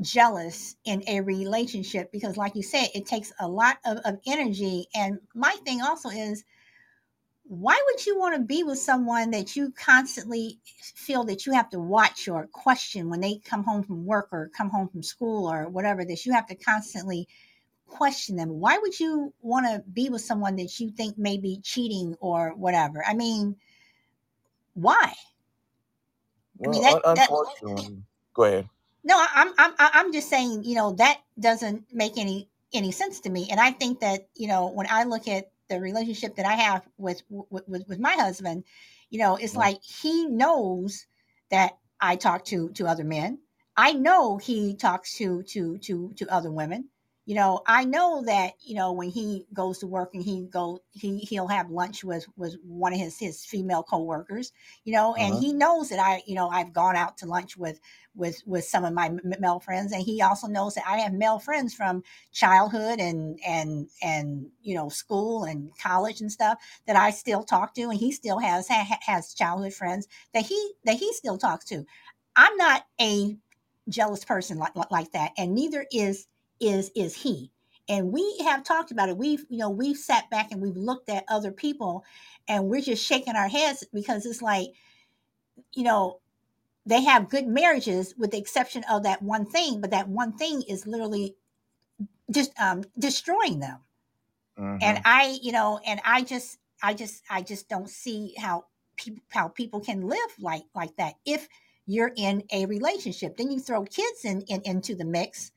Speaker 1: jealous in a relationship because like you said it takes a lot of, of energy. And my thing also is why would you want to be with someone that you constantly feel that you have to watch or question when they come home from work or come home from school or whatever that you have to constantly question them? Why would you want to be with someone that you think may be cheating or whatever? I mean why i mean
Speaker 2: Well,
Speaker 1: that
Speaker 2: un-
Speaker 1: that
Speaker 2: go ahead.
Speaker 1: No, I'm I'm I'm just saying, you know, that doesn't make any any sense to me. And I think that, you know, when I look at the relationship that I have with with with, my husband, you know, it's
Speaker 2: Mhm.
Speaker 1: like he knows that I talk to to other men. I know he talks to to to to other women. You know, I know that, you know, when he goes to work and he go he he'll have lunch with with one of his his female coworkers, you know, and
Speaker 2: Uh-huh.
Speaker 1: he knows that I, you know, I've gone out to lunch with with with some of my m- male friends and he also knows that i have male friends from childhood and and and you know school and college and stuff that i still talk to and he still has ha, has childhood friends that he that he still talks to i'm not a jealous person like like that and neither is is is he. And we have talked about it. We've you know we've sat back and we've looked at other people and we're just shaking our heads because it's like you know they have good marriages with the exception of that one thing but that one thing is literally just um, destroying them. And
Speaker 2: Mhm.
Speaker 1: i you know and i just i just i just don't see how people how people can live like like that if you're in a relationship. Then you throw kids in, in into the mix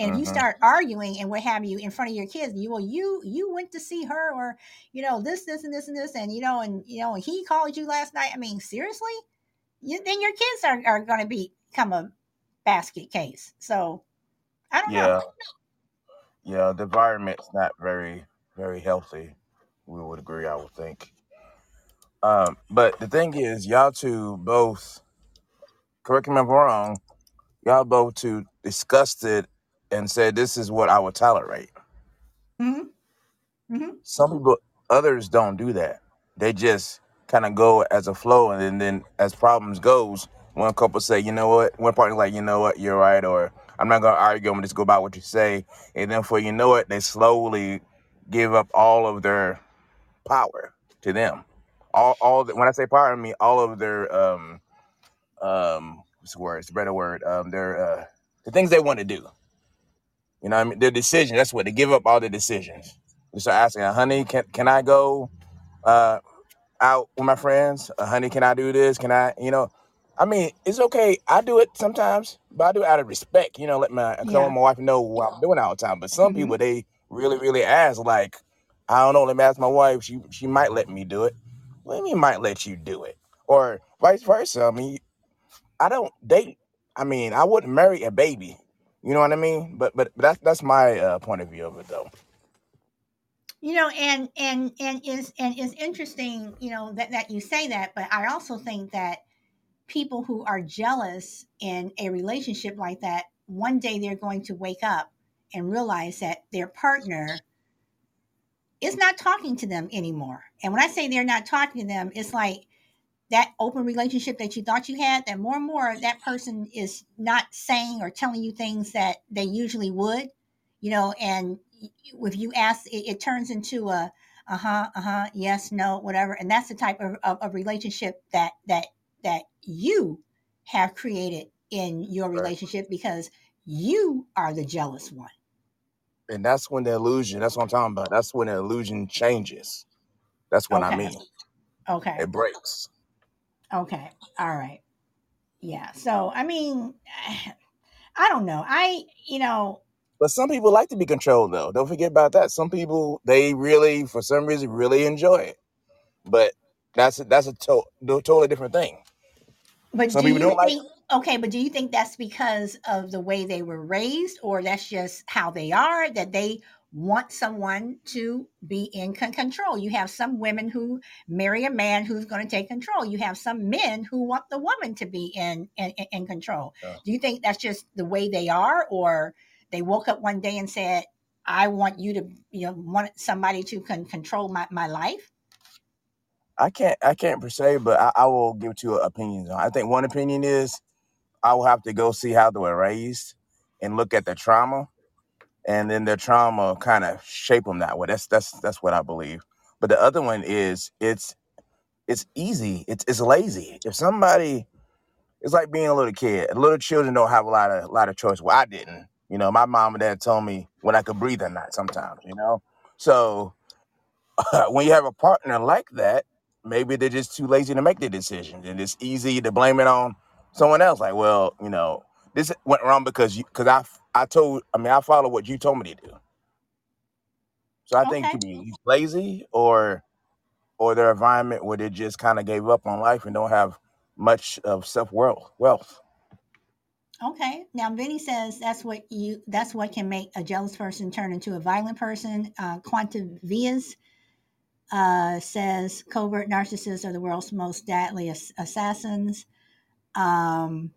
Speaker 1: and you
Speaker 2: Mhm.
Speaker 1: start arguing and what have you in front of your kids you well you you went to see her or you know this this and this and this and you know and you know and he called you last night i mean seriously you, then your kids are, are going to become a basket case so i don't know
Speaker 2: Yeah, yeah. The environment's not very very healthy. We would agree, I would think. Um, but the thing is, y'all two both, correct me if I'm wrong, y'all both two discussed it and said this is what I would tolerate.
Speaker 1: Mm-hmm. Mm-hmm.
Speaker 2: Some people, others don't do that. They just kind of go as a flow, and then, then as problems goes, one couple say, you know what, one partner like, you know what, you're right, or I'm not gonna argue. I'm gonna just go by what you say, and then for you know it, they slowly give up all of their power to them. All, all the, when I say power, I mean all of their um um what's the word? It's a better word. Um, their uh the things they want to do. You know, what I mean, their decision. That's what they give up all the decisions. They start asking, honey, can can I go? Uh, out with my friends. Uh, honey, can I do this? Can I, you know, I mean, it's okay. I do it sometimes, but I do it out of respect. You know, let my, cause I
Speaker 1: Yeah.
Speaker 2: want my wife to know what I'm doing all the time. But some
Speaker 1: Mm-hmm.
Speaker 2: people, they really, really ask, like, I don't know, let me ask my wife. She she might let me do it. What do you mean might let you do it? Or vice versa. I mean, I don't date. I mean, I wouldn't marry a baby. You know what I mean? But but, that's that's my uh, point of view of it, though.
Speaker 1: You know, and and and is and is interesting, you know, that that you say that, but I also think that people who are jealous in a relationship like that, one day they're going to wake up and realize that their partner is not talking to them anymore. And when I say they're not talking to them, it's like that open relationship that you thought you had, that more and more that person is not saying or telling you things that they usually would, you know, and if you ask, it, it turns into a uh huh, uh huh, yes, no, whatever, and that's the type of, of, of relationship that that that you have created in your relationship because you are the jealous one.
Speaker 2: And that's when the illusion. That's what I'm talking about. That's when the illusion changes. That's what I mean.
Speaker 1: okay,
Speaker 2: It breaks.
Speaker 1: Okay, all right, yeah. So I mean, (sighs) I don't know. I you know
Speaker 2: But some people like to be controlled, though. Don't forget about that. Some people they really, for some reason, really enjoy it. But that's a, that's a to- totally different thing.
Speaker 1: But
Speaker 2: Some
Speaker 1: do
Speaker 2: people
Speaker 1: you
Speaker 2: don't like.
Speaker 1: think okay, but do you think that's because of the way they were raised or that's just how they are that they want someone to be in con- control? You have some women who marry a man who's going to take control. You have some men who want the woman to be in in, in- control.
Speaker 2: Yeah.
Speaker 1: Do you think that's just the way they are or they woke up one day and said I want you to, you know, want somebody to con- control my, my life.
Speaker 2: I can't I can't per se, but I, I will give two opinions. on. it. I think one opinion is I will have to go see how they were raised and look at the trauma, and then their trauma kind of shape them that way. That's that's that's what I believe. But the other one is it's it's easy. It's it's lazy. If somebody it's like being a little kid. Little children don't have a lot of lot of choice. Well, I didn't. You know, my mom and dad told me when I could breathe or not sometimes, you know? So (laughs) when you have a partner like that, maybe they're just too lazy to make the decisions. And it's easy to blame it on someone else. Like, well, you know, this went wrong because you because I I told I mean I follow what you told me to do. So I think it
Speaker 1: Okay.
Speaker 2: could be lazy or or their environment where they just kind of gave up on life and don't have much of self wealth wealth.
Speaker 1: Okay. Now Vinny says that's what you that's what can make a jealous person turn into a violent person. Uh Quantavia's uh, says covert narcissists are the world's most deadly ass- assassins. Um,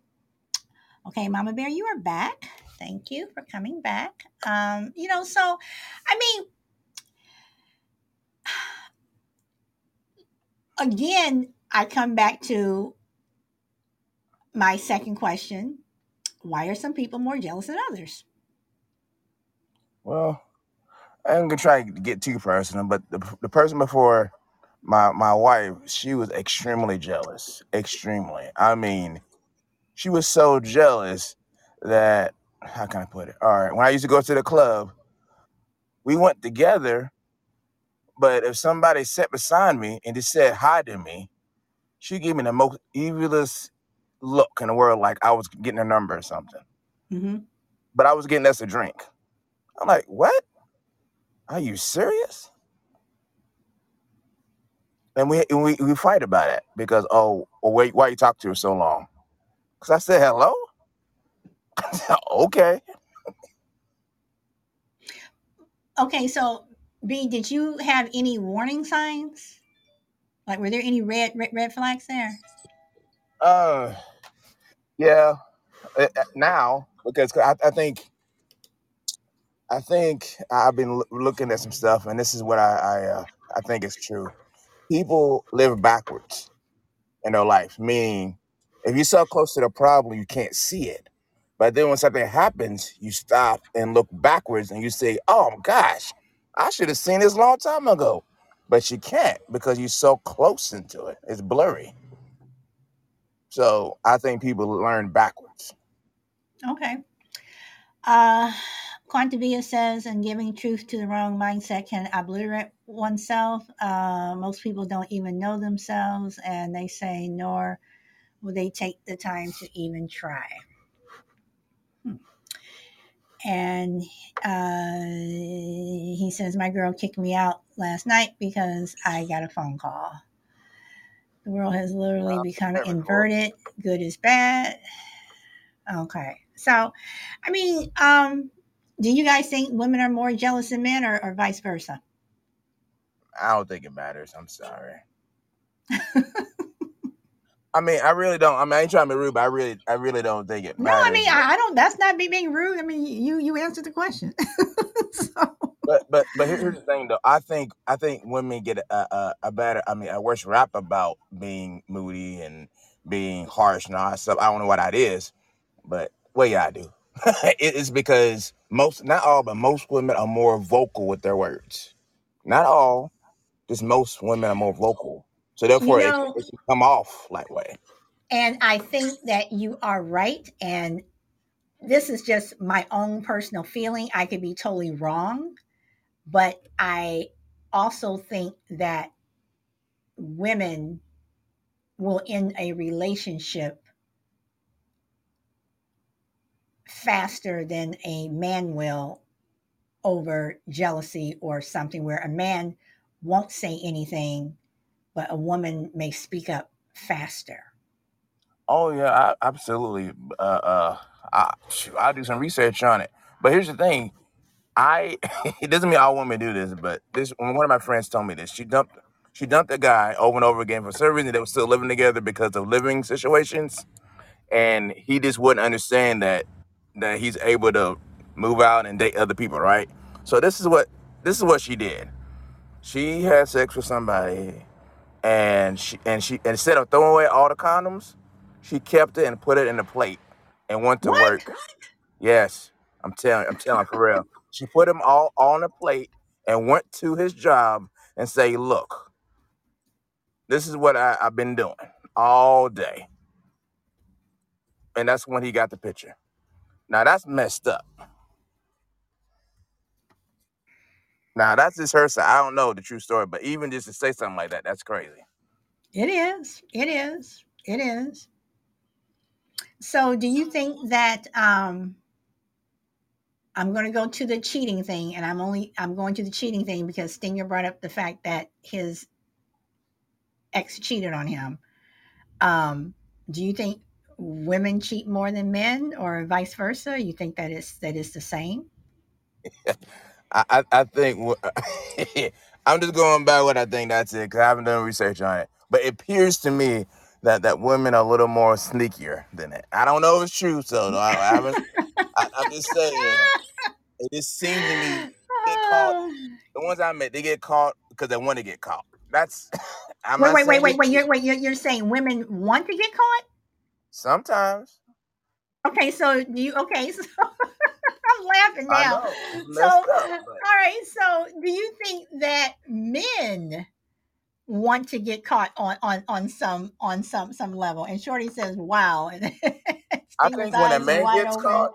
Speaker 1: okay, Mama Bear, you are back. Thank you for coming back. Um, you know, so I mean, (sighs) again, I come back to my second question: Why are some people more jealous than others?
Speaker 2: Well, I'm gonna try to get too personal, but the, the person before my my wife, she was extremely jealous. Extremely. I mean, she was so jealous that how can I put it? All right, when I used to go to the club, we went together, but if somebody sat beside me and just said hi to me, she gave me the most evilest look in the world, like I was getting her number or something.
Speaker 1: Mm-hmm.
Speaker 2: But I was getting us a drink. I'm like, what? Are you serious? And we and we, we fight about it because oh, well, wait, why you talk to her so long? Because I said hello. (laughs) okay.
Speaker 1: Okay, so B, did you have any warning signs? Like, were there any red red, red flags there?
Speaker 2: Uh, yeah. uh, uh, Now because I, I think I think I've been loo- looking at some stuff, and this is what I I, uh, I think is true. People live backwards in their life, meaning if you're so close to the problem, you can't see it. But then when something happens, you stop and look backwards, and you say, "Oh gosh, I should have seen this a long time ago," but you can't because you're so close into it. It's blurry. So I think people learn backwards.
Speaker 1: Okay. Uh, Quantavia says, and giving truth to the wrong mindset can obliterate oneself. Uh, most people don't even know themselves, and they say, nor will they take the time to even try. And uh, he says, My girl kicked me out last night because I got a phone call. The world has literally become
Speaker 2: never cool.
Speaker 1: inverted. Good is bad. Okay. So, I mean, um, do you guys think women are more jealous than men or, or vice versa?
Speaker 2: I don't think it matters. I'm sorry. (laughs) I mean, I really don't. I mean, I ain't trying to be rude, but I really, I really don't think it
Speaker 1: No, I mean, I, I don't, that's not me being rude. I mean, you, you answered the question. (laughs) so,
Speaker 2: But, but, but here's the thing, though. I think, I think women get a, a, a better, I mean, a worse rap about being moody and being harsh and all that stuff. I don't know what that is, but well, yeah, I do. (laughs) it is because most, not all, but most women are more vocal with their words. Not all, just most women are more vocal. So therefore, it,
Speaker 1: know,
Speaker 2: it can come off that way.
Speaker 1: and I think that you are right. And this is just my own personal feeling. I could be totally wrong, but I also think that women will end a relationship faster than a man will over jealousy or something where a man won't say anything, but a woman may speak up faster.
Speaker 2: Oh yeah, I, absolutely. Uh, uh, I, I'll do some research on it. But here's the thing: I (laughs) it doesn't mean all women do this, but this one of my friends told me this. She dumped she dumped a guy over and over again for some reason. They were still living together because of living situations, and he just wouldn't understand that that he's able to move out and date other people, right? So this is what this is what she did. She had sex with somebody, and she and she instead of throwing away all the condoms, she kept it and put it in a plate and went to
Speaker 1: What?
Speaker 2: work. Yes, I'm telling I'm telling for real. She put them all on a plate and went to his job and say, "Look, this is what I, I've been doing all day," and that's when he got the picture. Now that's messed up. Now that's just her side. I don't know the true story, but even just to say something like that, that's crazy.
Speaker 1: It is. It is. It is. So, do you think that um, I'm going to go to the cheating thing, and I'm only I'm going to the cheating thing because Stinger brought up the fact that his ex cheated on him. Um, do you think women cheat more than men, or vice versa? You think that is that is the same? (laughs)
Speaker 2: I I, I think wh- (laughs) I'm just going by what I think. That's it because I haven't done research on it, but it appears to me that that women are a little more sneakier than it. I don't know if it's true, so though. I, I haven't. I, I'm just saying. It just seems to me get caught. (sighs) The ones I met, they get caught because they want to get caught. That's. (laughs) I'm
Speaker 1: Wait,
Speaker 2: not
Speaker 1: wait, wait,
Speaker 2: saying
Speaker 1: wait, wait. You're, wait, you're, you're saying women want to get caught?
Speaker 2: Sometimes
Speaker 1: Okay, so you okay? (laughs) So I'm laughing now. So, all
Speaker 2: up, but
Speaker 1: right. So, do you think that men want to get caught on on on some on some some level? And Shorty says, "Wow," (laughs)
Speaker 2: I think when a man gets
Speaker 1: open.
Speaker 2: caught,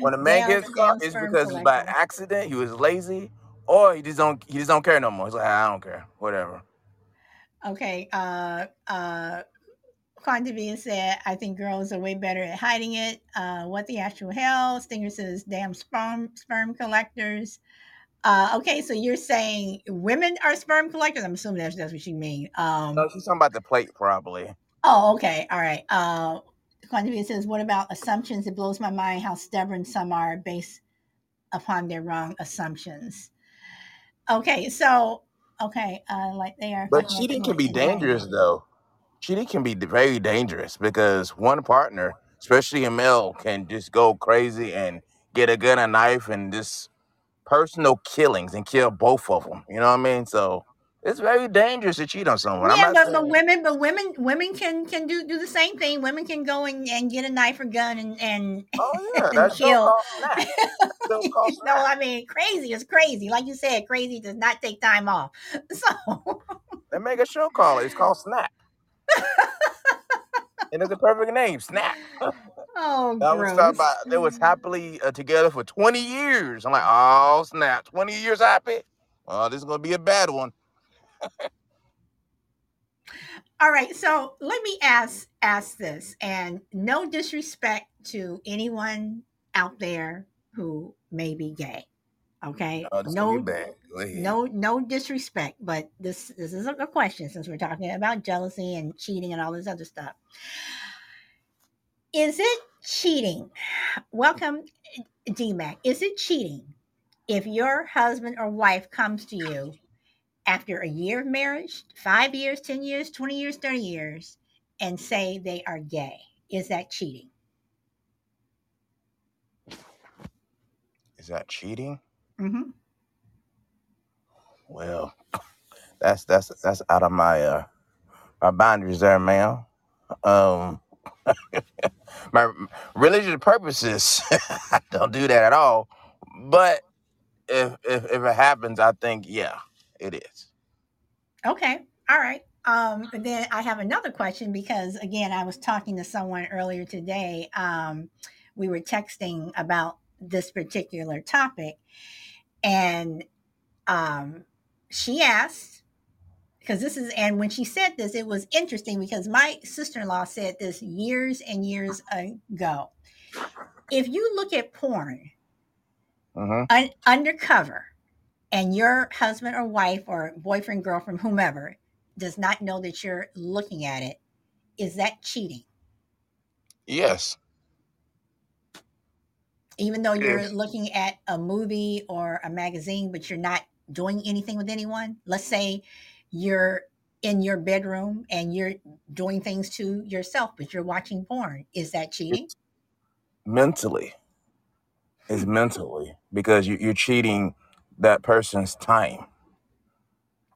Speaker 2: when a man
Speaker 1: Damn,
Speaker 2: gets caught, it's because it's by accident. He was lazy, or he just don't he just don't care no more. He's like, I don't care, whatever.
Speaker 1: Okay. Uh, uh, Quantavia said, I think girls are way better at hiding it. Uh, what the actual hell? Stinger says, damn sperm sperm collectors. Uh, okay, so you're saying women are sperm collectors? I'm assuming that's, that's what you mean. Um,
Speaker 2: No, she's talking about the plate, probably.
Speaker 1: oh, okay. All right. Uh, Quantavia says, what about assumptions? It blows my mind how stubborn some are based upon their wrong assumptions. Okay, so Okay, uh, like they are
Speaker 2: But cheating can be dangerous though. Cheating can be very dangerous because one partner, especially a male, can just go crazy and get a gun and knife and just personal killings and kill both of them. You know what I mean? So it's very dangerous to cheat on someone. I'm
Speaker 1: Yeah,
Speaker 2: not
Speaker 1: but, but
Speaker 2: saying,
Speaker 1: women, but women, women can can do do the same thing. Women can go and, and get a knife or gun and and,
Speaker 2: oh yeah, (laughs)
Speaker 1: and
Speaker 2: that
Speaker 1: kill.
Speaker 2: called Snap. That show called
Speaker 1: no, I mean crazy is crazy. Like you said, crazy does not take time off. (laughs) So
Speaker 2: They make a show called it. It's called Snap. (laughs) and it's a perfect name, Snap.
Speaker 1: oh,
Speaker 2: I was talking about they was happily uh, together for 20 years. I'm like, oh snap, 20 years happy? Oh, this is gonna be a bad one.
Speaker 1: All right, so let me ask ask this, and no disrespect to anyone out there who may be gay. Okay, no
Speaker 2: be bad. Go ahead.
Speaker 1: no no disrespect but this this is a question since we're talking about jealousy and cheating and all this other stuff is it cheating welcome dmac is it cheating if your husband or wife comes to you after a year of marriage five years ten years 20 years 30 years and say they are gay is that cheating
Speaker 2: Is that cheating?
Speaker 1: Hmm
Speaker 2: Well, that's that's that's out of my uh my boundaries there, ma'am. Um, (laughs) my religious purposes, (laughs) I don't do that at all. But if if if it happens, I think yeah, it is.
Speaker 1: Okay. All right. Um, and then I have another question because again, I was talking to someone earlier today. Um, we were texting about this particular topic, and um, she asked because this is and when she said this, it was interesting because my sister-in-law said this years and years ago. If you look at porn
Speaker 2: hmm
Speaker 1: un- undercover, and your husband or wife or boyfriend, girlfriend, whomever does not know that you're looking at it, is that cheating?
Speaker 2: Yes.
Speaker 1: Even though you're
Speaker 2: If
Speaker 1: looking at a movie or a magazine, but you're not doing anything with anyone? Let's say you're in your bedroom and you're doing things to yourself, but you're watching porn. Is that cheating?
Speaker 2: it's mentally, it's mentally because you, you're cheating that person's time.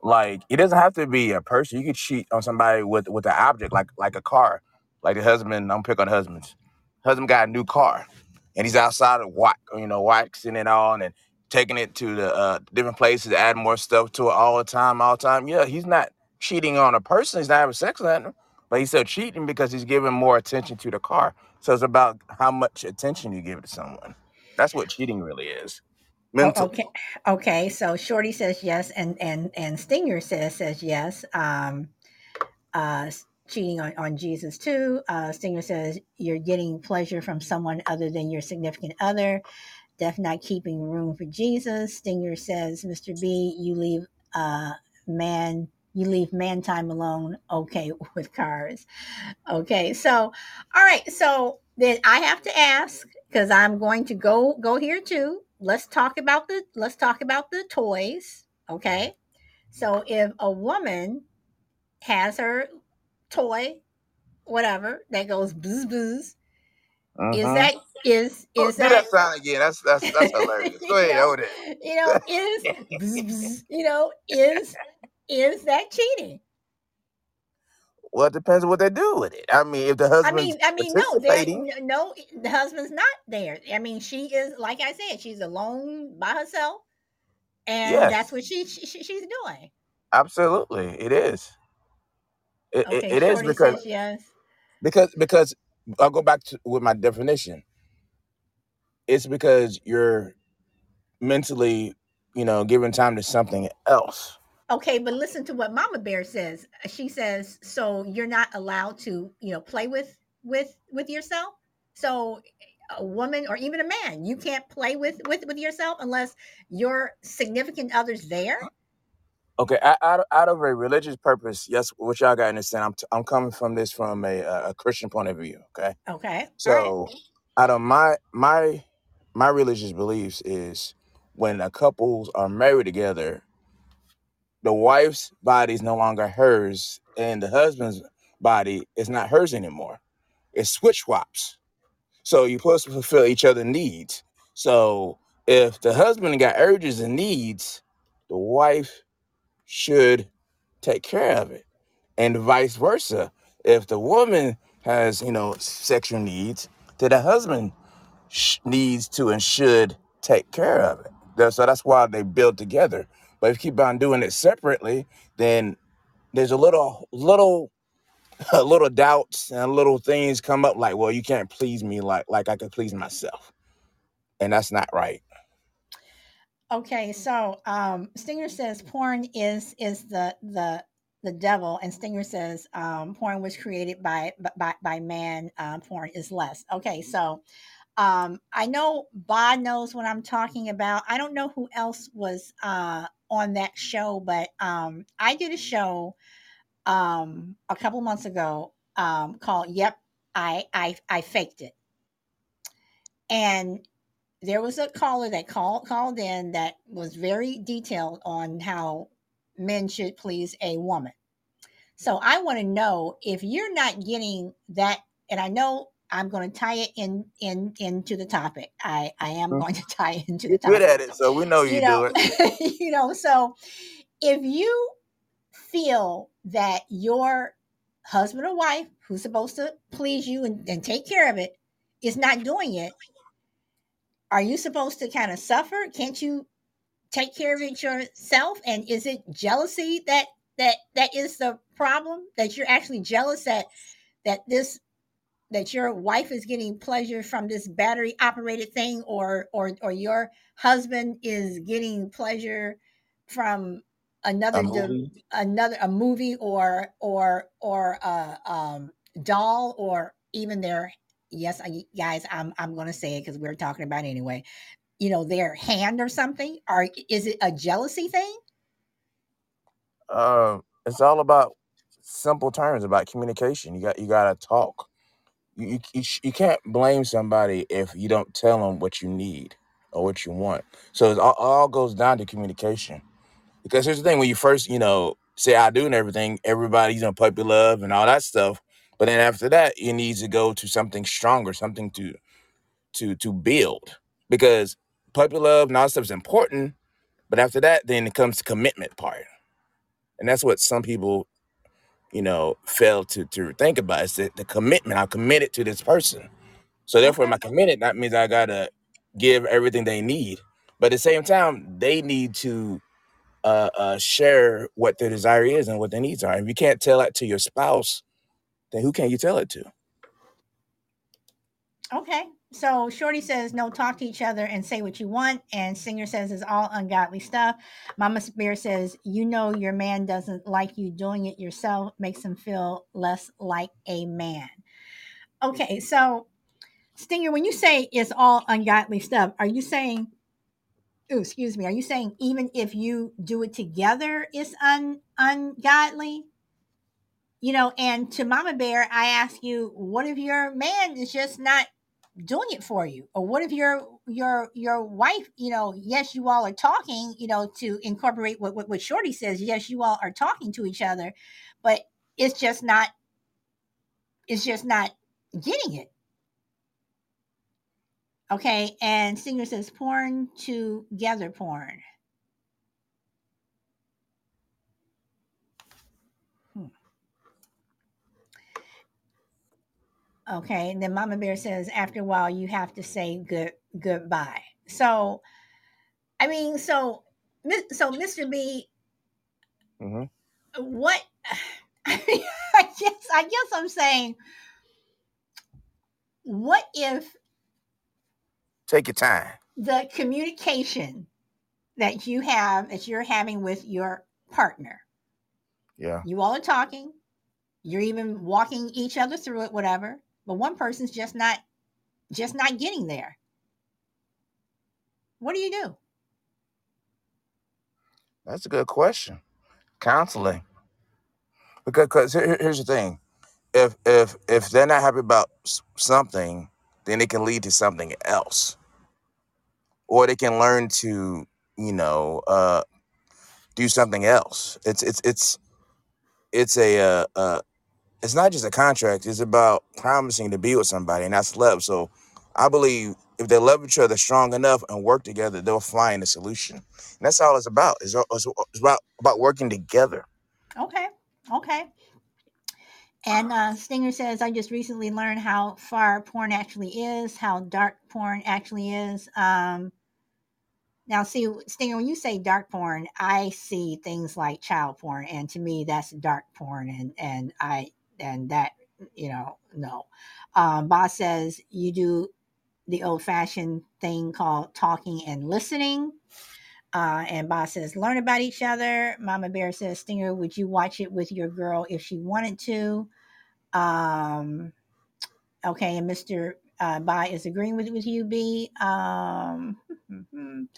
Speaker 2: Like it doesn't have to be a person. You could cheat on somebody with with an object, like like a car. Like the husband, I'm pick on husbands. Husband got a new car, and he's outside of wax, you know, waxing it on and taking it to the uh, different places, adding more stuff to it all the time, all the time. Yeah, he's not cheating on a person. He's not having sex with them, but he's still cheating because he's giving more attention to the car. So it's about how much attention you give to someone. That's what cheating really is,
Speaker 1: Oh,
Speaker 2: mentally.
Speaker 1: okay. Okay. So Shorty says yes, and and and Stinger says says yes. Um, uh, cheating on, on Jesus too. Uh, Stinger says you're getting pleasure from someone other than your significant other. Def not keeping room for Jesus. Stinger says, Mr. B, you leave uh man, you leave man time alone. Okay, (laughs) with cars. Okay, so all right, so then I have to ask because I'm going to go go here too. Let's talk about the let's talk about the toys. Okay, so if a woman has her toy, whatever that goes bzz bzz, is
Speaker 2: Mm-hmm.
Speaker 1: that is
Speaker 2: Oh,
Speaker 1: is
Speaker 2: do
Speaker 1: that
Speaker 2: that sound again. That's that's that's (laughs) hilarious. Go ahead,
Speaker 1: know
Speaker 2: hold it. (laughs)
Speaker 1: you know is bzz, (laughs) bzz, you know is is that cheating?
Speaker 2: well, it depends what they do with it. I mean, if the
Speaker 1: husband,
Speaker 2: I
Speaker 1: mean, I mean, no, no, the husband's not there. I mean, she is, like I said, she's alone by herself, and that's what she she- she's doing.
Speaker 2: absolutely, it is. It, it,
Speaker 1: Okay,
Speaker 2: it is
Speaker 1: Shorty
Speaker 2: because
Speaker 1: says yes.
Speaker 2: because because I'll go back to with my definition. It's because you're mentally, you know, giving time to something else.
Speaker 1: Okay, but listen to what Mama Bear says. She says, so you're not allowed to, you know, play with with with yourself. So a woman or even a man, you can't play with with with yourself unless your significant other's there.
Speaker 2: Okay, out, out of out of a religious purpose, yes, what y'all got to understand. I'm t- I'm coming from this from a a a Christian point of view. Okay,
Speaker 1: Okay, all right.
Speaker 2: so out of my my my religious beliefs is when a couples are married together, the wife's body is no longer hers, and the husband's body is not hers anymore. It's switch swaps. So you're supposed to fulfill each other's needs. So if the husband got urges and needs, the wife should take care of it, and vice versa. If the woman has, you know, sexual needs, then the husband sh- needs to and should take care of it. So that's why they build together. But if you keep on doing it separately, then there's a little, little, (laughs) little doubts and little things come up like, well, you can't please me like like I could please myself, and that's not right.
Speaker 1: Okay, so um, Stinger says porn is is the the the devil, and Stinger says um, porn was created by by by man. Uh, porn is less. Okay, so um, I know Bob knows what I'm talking about. I don't know who else was uh, on that show, but um, I did a show um, a couple months ago um, called "Yep, I I I faked it," and there was a caller that called called in that was very detailed on how men should please a woman. So I want to know if you're not getting that, and I know I'm going to tie it in in into the topic. I I am
Speaker 2: Mhm.
Speaker 1: going to (laughs) tie it into the
Speaker 2: You're good at it, so we know you
Speaker 1: You
Speaker 2: do it. (laughs)
Speaker 1: you know. So if you feel that your husband or wife, who's supposed to please you and, and take care of it, is not doing it, are you supposed to kind of suffer? Can't you take care of it yourself? And is it jealousy that that that is the problem? That you're actually jealous that that this that your wife is getting pleasure from this battery operated thing or or or your husband is getting pleasure from
Speaker 2: A
Speaker 1: another de- another a movie or or or a um, doll or even their yes I, guys i'm i'm going to say it because we're talking about anyway you know their hand or something or is it a jealousy thing
Speaker 2: Um, it's all about simple terms about communication. You got you got to talk. You you you, you can't blame somebody if you don't tell them what you need or what you want. So it all, all goes down to communication. Because here's the thing: when you first, you know, say I do and everything, everybody's gonna puppy love and all that stuff. But then after that, you need to go to something stronger, something to to to build. Because puppy love and all that stuff is important. But after that, then it comes to commitment part, and that's what some people you know, fail to to think about. Is the, the commitment. I'm committed to this person. So therefore, am I committed? That means I gotta give everything they need. But at the same time, they need to uh, uh, share what their desire is and what their needs are. If you can't tell that to your spouse, then who can you tell it to?
Speaker 1: okay so shorty says no talk to each other and say what you want. And Stinger says it's all ungodly stuff. Mama bear says you know your man doesn't like you doing it yourself. Makes him feel less like a man. Okay so stinger when you say it's all ungodly stuff are you saying ooh, excuse me are you saying even if you do it together it's un ungodly you know and to mama bear i ask you what if your man is just not doing it for you? Or what if your your your wife you know yes you all are talking you know to incorporate what, what what shorty says yes you all are talking to each other but it's just not it's just not getting it. Okay and Stinger says porn together porn okay and then mama bear says after a while you have to say good goodbye so i mean so so mr b
Speaker 2: hmm
Speaker 1: what (sighs) I, mean, (laughs) I guess I guess I'm saying what if
Speaker 2: Take your time.
Speaker 1: the communication that you have that you're having with your partner
Speaker 2: Yeah.
Speaker 1: you all are talking you're even walking each other through it whatever but one person's just not just not getting there what do you do
Speaker 2: That's a good question. Counseling. Because cause here, here- here's the thing. If if if they're not happy about something, then it can lead to something else. Or they can learn to, you know, uh do something else. It's it's it's it's a uh, uh it's not just a contract. It's about promising to be with somebody, and that's love. So I believe if they love each other strong enough and work together, they'll find a solution. And that's all it's about. It's, it's it's about about working together.
Speaker 1: Okay. Okay. And uh, Stinger says, I just recently learned how far porn actually is, how dark porn actually is. Um, now, see, Stinger, when you say dark porn, I see things like child porn, and to me, that's dark porn, and and I and that you know, no. Um, Boss says you do the old-fashioned thing called talking and listening. Uh, and Boss says, learn about each other. Mama Bear says, Stinger, would you watch it with your girl if she wanted to? Um, okay, and Mr. Uh, Bai is agreeing with, with you, B. Um, (laughs)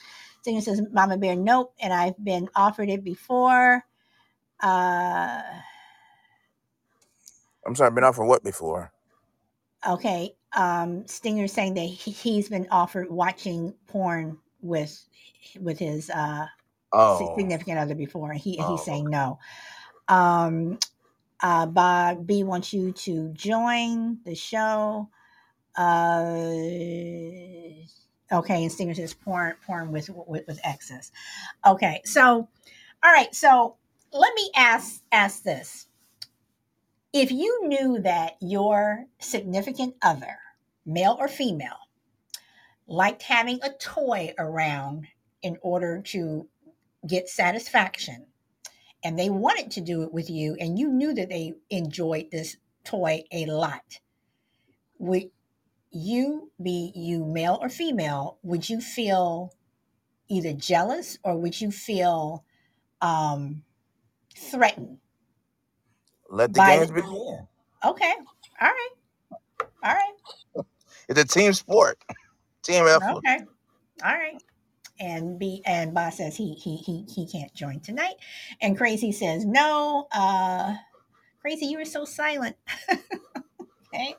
Speaker 1: Stinger says, Mama Bear, nope. And I've been offered it before. Uh,
Speaker 2: I'm sorry, I've been offered what before?
Speaker 1: okay. Um, Stinger saying that he, he's been offered watching porn with with his uh,
Speaker 2: Oh,
Speaker 1: significant other before. and He he's
Speaker 2: oh,
Speaker 1: saying no. Um, uh, Bob B wants you to join the show. Uh, okay, and Stinger says porn, porn with, with with excess. Okay, so all right, so let me ask ask this: If you knew that your significant other, male or female, liked having a toy around in order to get satisfaction, and they wanted to do it with you, and you knew that they enjoyed this toy a lot, would you be you male or female? Would you feel either jealous or would you feel um, threatened
Speaker 2: let the
Speaker 1: by
Speaker 2: games
Speaker 1: the?
Speaker 2: begin.
Speaker 1: Okay, all right, all right,
Speaker 2: It's a team sport, team effort.
Speaker 1: okay, all right. And B and Boss says he he he he can't join tonight, and Crazy says no. Uh, Crazy, you were so silent. (laughs) okay.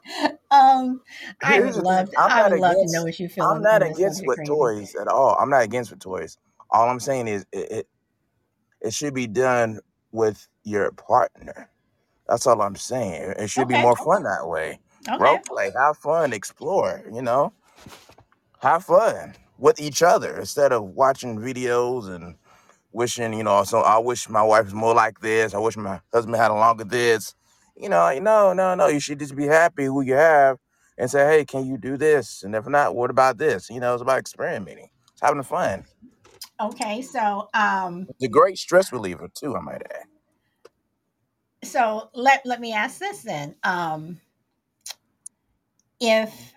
Speaker 1: Um, I would
Speaker 2: Here's
Speaker 1: love
Speaker 2: I'm
Speaker 1: I
Speaker 2: not
Speaker 1: would love to
Speaker 2: against.
Speaker 1: know what you feel
Speaker 2: I'm not against with
Speaker 1: Crazy.
Speaker 2: toys at all. I'm not against with toys. All I'm saying is it, it it should be done with your partner. That's all I'm saying. It should be
Speaker 1: Okay,
Speaker 2: more fun that way. Role
Speaker 1: okay,
Speaker 2: play, have fun, explore. You know, have fun with each other instead of watching videos and wishing. You know, so I wish my wife was more like this. I wish my husband had a longer this. You know, like, no, no, no. You should just be happy who you have and say, hey, can you do this? And if not, what about this? You know, it's about experimenting. It's having fun.
Speaker 1: okay. So um,
Speaker 2: It's a great stress reliever too. I might add.
Speaker 1: So let let me ask this then. Um, if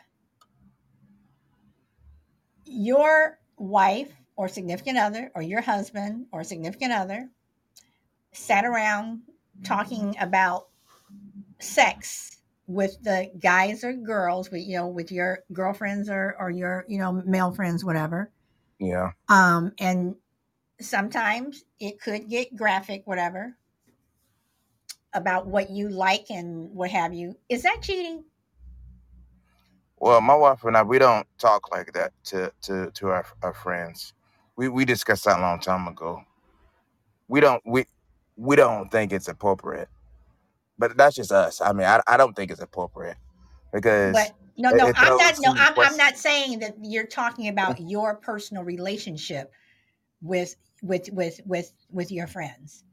Speaker 1: your wife or significant other or your husband or significant other sat around talking about sex with the guys or girls with you know with your girlfriends or or your you know male friends whatever
Speaker 2: Yeah.
Speaker 1: um and sometimes it could get graphic whatever about what you like and what have you is that cheating
Speaker 2: Well, my wife and I, we don't talk like that to to to our our friends. We we discussed that a long time ago. We don't we we don't think it's appropriate. But that's just us. I mean, I, I don't think it's appropriate because
Speaker 1: but no no
Speaker 2: it
Speaker 1: i'm
Speaker 2: throws
Speaker 1: not no I'm, I'm not saying that you're talking about your personal relationship with with with with with your friends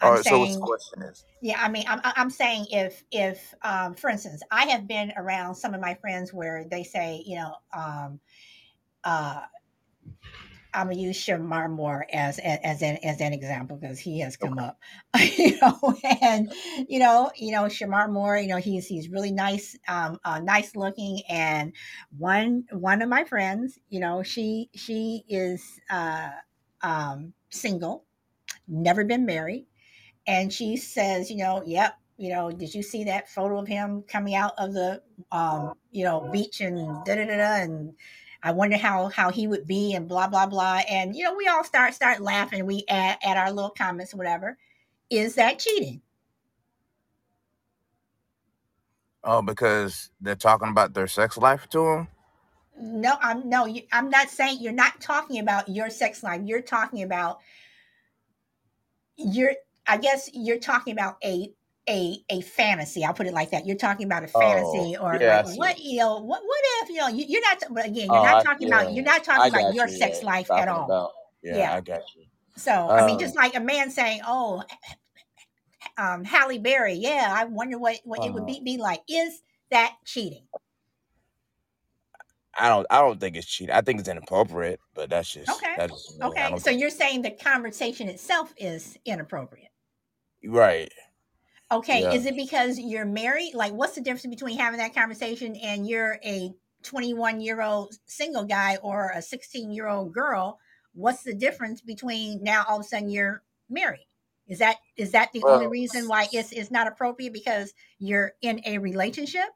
Speaker 1: i'm
Speaker 2: right. So what's the
Speaker 1: saying
Speaker 2: question is?
Speaker 1: yeah i mean i'm, I'm saying if if um, for instance i have been around some of my friends where they say you know um, uh, I'm gonna use Shemar Moore as as an as an example because he has come
Speaker 2: Okay.
Speaker 1: up, (laughs) you know, and you know, you know Shemar Moore, you know, he's he's really nice, um, uh, nice looking, and one one of my friends, you know, she she is uh, um, single, never been married, and she says, you know, yep, you know, did you see that photo of him coming out of the, um, you know, beach and da da da da, and I wonder how how he would be, and blah blah blah, and you know, we all start start laughing, we add add our little comments, whatever. Is that cheating?
Speaker 2: Oh, because they're talking about their sex life to them.
Speaker 1: No, I'm no, you, I'm not saying you're not talking about your sex life. You're talking about you're I guess you're talking about a a a fantasy. I'll put it like that. You're talking about a
Speaker 2: Oh,
Speaker 1: fantasy or
Speaker 2: yeah,
Speaker 1: like what you know what what if you know you, you're not but again you're
Speaker 2: Oh,
Speaker 1: not
Speaker 2: I,
Speaker 1: talking
Speaker 2: yeah,
Speaker 1: about you're not talking about your
Speaker 2: you.
Speaker 1: sex
Speaker 2: Yeah,
Speaker 1: life at all.
Speaker 2: about. Yeah. I got you.
Speaker 1: So I mean, just
Speaker 2: Um,
Speaker 1: like a man saying, "Oh, um, Halle Berry, yeah, I wonder what what it would
Speaker 2: uh,
Speaker 1: be be like." Is that cheating?
Speaker 2: I don't. I don't think it's cheating. I think it's inappropriate, but that's just
Speaker 1: Okay,
Speaker 2: that's just
Speaker 1: okay. So you're saying the conversation itself is inappropriate.
Speaker 2: Right.
Speaker 1: Okay,
Speaker 2: Yeah.
Speaker 1: is it because you're married? Like, what's the difference between having that conversation and you're a 21 year old single guy or a 16 year old girl? What's the difference between now all of a sudden you're married? Is that is that the only reason why it's it's not appropriate because you're in a relationship?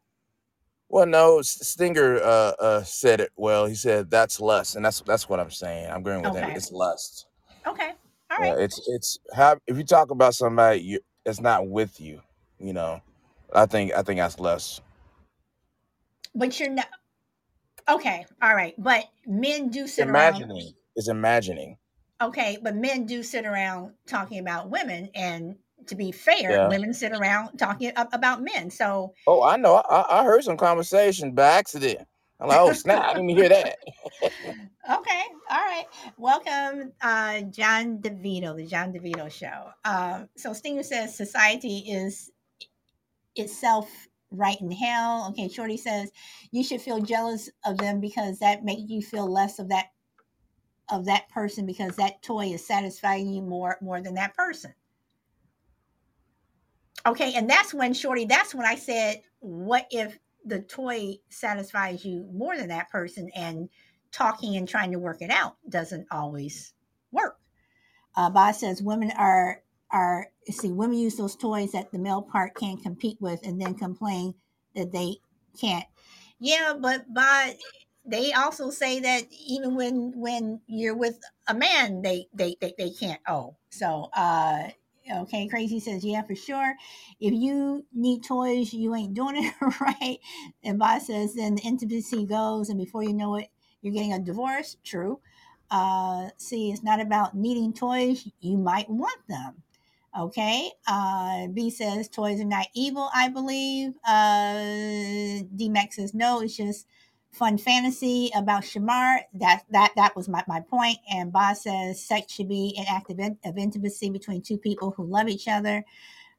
Speaker 2: well, no. Stinger uh, uh, said it well. He said that's lust, and that's that's what I'm saying. I'm agreeing with him. It's lust.
Speaker 1: okay, all
Speaker 2: Yeah,
Speaker 1: right.
Speaker 2: it's it's how if you talk about somebody you, that's not with you, you know, I think I think that's less.
Speaker 1: But you're not okay, all right. But men do sit around
Speaker 2: Imagining is imagining.
Speaker 1: Okay, but men do sit around talking about women, and to be fair,
Speaker 2: Yeah.
Speaker 1: women sit around talking about men. So,
Speaker 2: Oh, I know. I, I heard some conversation by accident. I'm like, oh snap! I didn't even hear that. (laughs)
Speaker 1: okay, all right. Welcome, uh, John DeVito, the John DeVito Show. Um, so, Stinger says society is itself right in hell. Okay, Shorty says you should feel jealous of them because that makes you feel less of that of that person because that toy is satisfying you more more than that person. Okay, and that's when Shorty, that's when I said, what if the toy satisfies you more than that person and talking and trying to work it out doesn't always work. Uh, Bob says women are are see women use those toys that the male part can't compete with and then complain that they can't. Yeah, but by they also say that even when when you're with a man, they they they, they can't. Oh, so uh, okay, crazy says yeah for sure. If you need toys, you ain't doing it (laughs) right. And Bob says then the intimacy goes, and before you know it, you're getting a divorce. True. Uh, see, it's not about needing toys. You might want them. Okay. Uh, B says toys are not evil, I believe. Uh, D Max says no, it's just fun fantasy about Shemar. That that that was my, my point. And Boz says sex should be an act of, in, of intimacy between two people who love each other.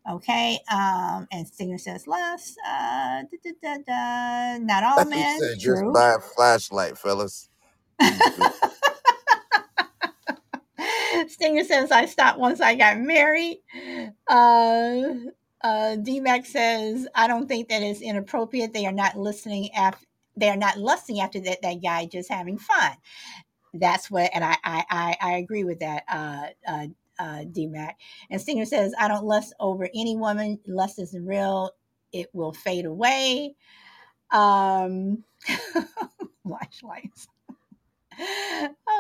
Speaker 1: Okay. Um, and Stinger says less. Uh, da, da, da, da. Not all
Speaker 2: he
Speaker 1: men.
Speaker 2: said, just
Speaker 1: True.
Speaker 2: buy a flashlight, fellas. (laughs) (laughs)
Speaker 1: Stinger says I stopped once I got married. Uh, uh, DMAX says I don't think that is inappropriate. They are not listening after. They are not lusting after that, that guy, just having fun. That's what, and I I, I, I agree with that. Uh, uh, uh, DMAC and Stinger says I don't lust over any woman. Lust isn't real. It will fade away. Um, (laughs) flashlights.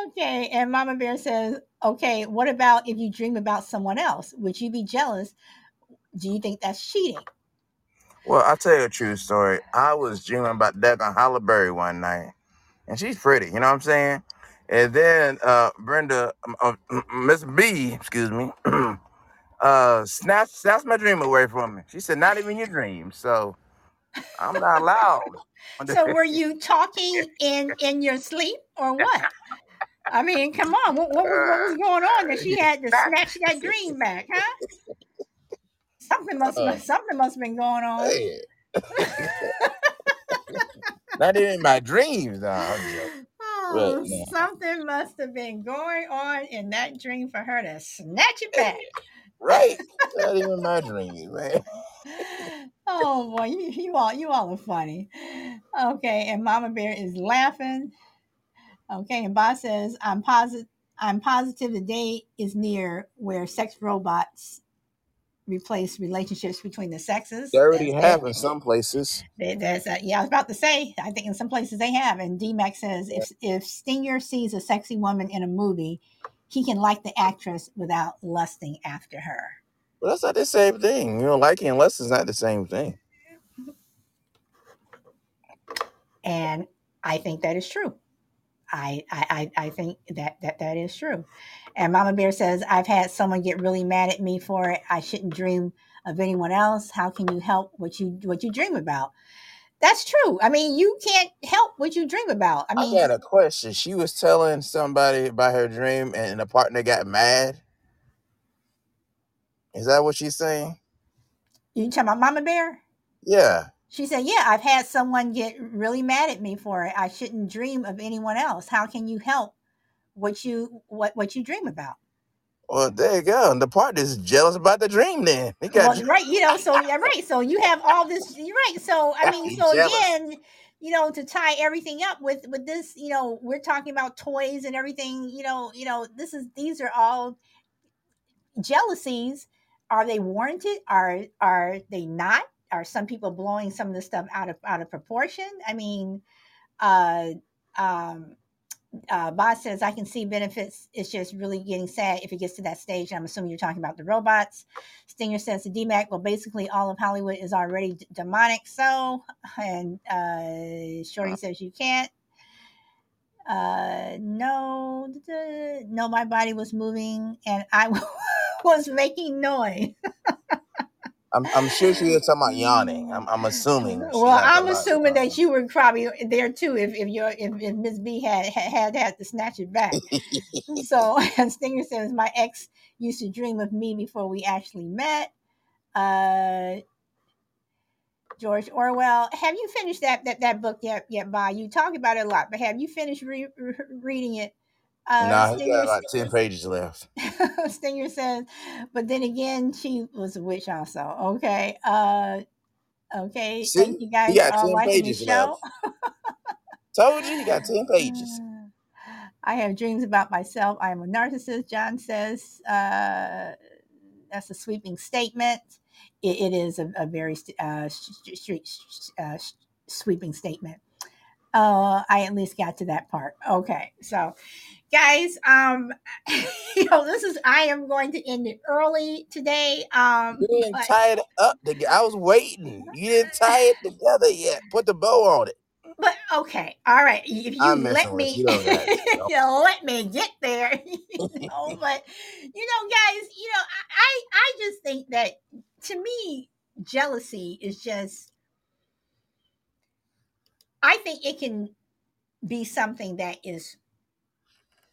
Speaker 1: okay, and Mama Bear says, okay, what about if you dream about someone else? Would you be jealous? Do you think that's cheating?
Speaker 2: Well, I'll tell you a true story. I was dreaming about Declan Halle Berry one night, and she's pretty, you know what I'm saying? And then uh, Brenda, um, uh, Miss B, excuse me, (clears throat) uh, snatched, snatched my dream away from me. She said, not even your dream. So I'm not allowed. (laughs)
Speaker 1: So were (laughs) you talking in in your sleep or what? I mean, come on, what, what, was, what was (laughs) going on that she had to snatch that dream back, huh? Something must
Speaker 2: Uh,
Speaker 1: something must have been going on.
Speaker 2: Hey. not even my dreams. Nah, I'm joking. But
Speaker 1: Oh,
Speaker 2: no.
Speaker 1: something must have been going on in that dream for her to snatch it back.
Speaker 2: Right? Not even my dreams, man.
Speaker 1: Oh boy, you, you all you all are funny. Okay, and Mama Bear is laughing. Okay, and Boss says, I'm positive I'm positive the day is near where sex robots replace relationships between the sexes.
Speaker 2: They already
Speaker 1: That's
Speaker 2: have in some places.
Speaker 1: There's a, uh, yeah, I was about to say. I think in some places they have. And DMAX says if if Stinger sees a sexy woman in a movie, he can like the actress without lusting after her.
Speaker 2: But that's not the same thing. You know, liking and lust is not the same thing.
Speaker 1: And I think that is true. I, I, I think that, that that is true. And Mama Bear says, I've had someone get really mad at me for it. I shouldn't dream of anyone else. How can you help what you what you dream about? That's true. I mean, you can't help what you dream about. I
Speaker 2: I
Speaker 1: mean,
Speaker 2: got a question. She was telling somebody about her dream, and the partner got mad. Is that what she's saying?
Speaker 1: you talking about Mama Bear?
Speaker 2: Yeah.
Speaker 1: She said, Yeah, I've had someone get really mad at me for it. I shouldn't dream of anyone else. How can you help what you what what you dream about?
Speaker 2: Well, there you go. And the partner's jealous about the dream. Then he got
Speaker 1: Well, right, you know, so yeah, right. So you have all this you're right. So I (laughs) mean,
Speaker 2: He's
Speaker 1: so
Speaker 2: jealous.
Speaker 1: again, you know, to tie everything up with with this, you know, we're talking about toys and everything, you know, you know, this is these are all jealousies. Are they warranted? Are are they not? Are some people blowing some of this stuff out of out of proportion? I mean, uh um uh, Boz says, I can see benefits. It's just really getting sad if it gets to that stage. I'm assuming you're talking about the robots. Stinger says the DMAC, well, basically all of Hollywood is already d- demonic. So, (laughs) and uh, Shorty says you can't. Uh, no, no, my body was moving and I (laughs) was making noise. (laughs)
Speaker 2: I'm, I'm sure she was talking about yawning. I'm, I'm assuming.
Speaker 1: Well, I'm
Speaker 2: talking about
Speaker 1: assuming that you were probably there too. If if your if, if Miss B had had had to snatch it back. (laughs) so (laughs) and Stinger says my ex used to dream of me before we actually met. Uh, George Orwell, have you finished that that, that book yet? Yet, by you talk about it a lot, but have you finished re- re- reading it? Uh,
Speaker 2: nah, he got like 10 pages left. (laughs)
Speaker 1: Stinger says, but then again, she was a witch also. Okay. Uh, okay.
Speaker 2: See?
Speaker 1: Thank you guys
Speaker 2: got
Speaker 1: for all
Speaker 2: 10
Speaker 1: liking the show.
Speaker 2: left. (laughs) Told you, he got 10 (laughs) pages.
Speaker 1: I have dreams about myself. I am a narcissist. John says uh, that's a sweeping statement. It, it is a, a very uh, st- st- uh, sweeping statement. Uh, I at least got to that part. Okay, so guys, um, (laughs) you know this is. I am going to end it early today. Um,
Speaker 2: You didn't
Speaker 1: but-
Speaker 2: tie it up. I was waiting. You didn't tie it together yet. Put the bow on it.
Speaker 1: But okay, all right. If you
Speaker 2: I'm
Speaker 1: let me,
Speaker 2: you. You don't got it, (laughs) no.
Speaker 1: you let me get there. (laughs) you know, but you know, guys, you know, I I just think that to me, jealousy is just. I think it can be something that is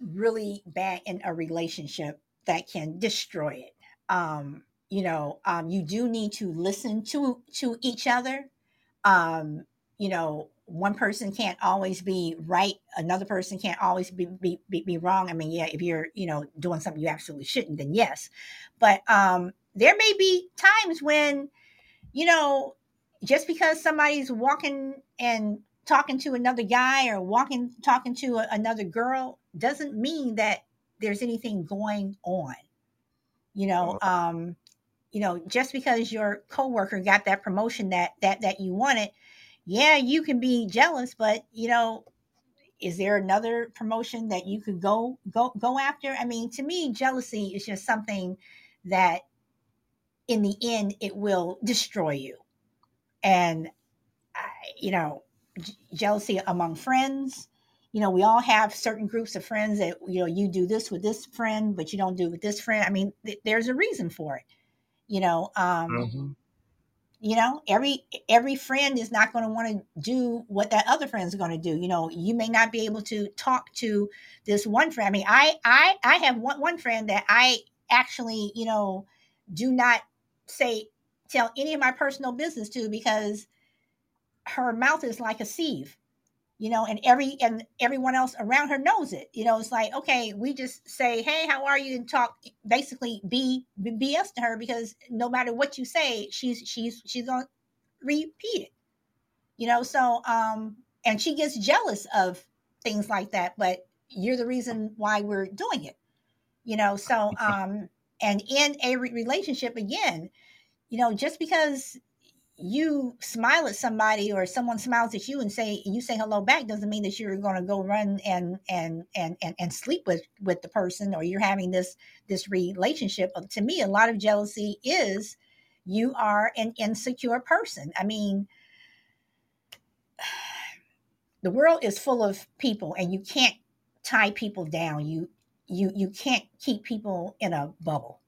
Speaker 1: really bad in a relationship that can destroy it. Um, you know, um, you do need to listen to to each other. Um, you know, one person can't always be right another person can't always be, be be be wrong i mean yeah if you're you know doing something you absolutely shouldn't then yes but um there may be times when you know just because somebody's walking and talking to another guy or walking talking to a, another girl doesn't mean that there's anything going on you know um you know just because your coworker got that promotion that that that you wanted yeah, you can be jealous, but you know, is there another promotion that you could go go go after? I mean, to me, jealousy is just something that in the end it will destroy you. And I, you know, jealousy among friends, you know, we all have certain groups of friends that you know, you do this with this friend, but you don't do it with this friend. I mean, th- there's a reason for it. You know, um
Speaker 2: Mhm.
Speaker 1: you know every every friend is not going to want to do what that other friend is going to do you know you may not be able to talk to this one friend i mean i i i have one, one friend that i actually you know do not say tell any of my personal business to because her mouth is like a sieve you know and every and everyone else around her knows it you know it's like okay we just say hey how are you? and talk basically be bs to her because no matter what you say she's she's she's gonna repeat it you know so um and she gets jealous of things like that but you're the reason why we're doing it you know so um and in a re- relationship again you know just because you smile at somebody or someone smiles at you and say you say hello back doesn't mean that you're going to go run and, and and and and sleep with with the person or you're having this this relationship Uh, to me a lot of jealousy is you are an insecure person i mean (sighs) the world is full of people and you can't tie people down. You you you can't keep people in a bubble.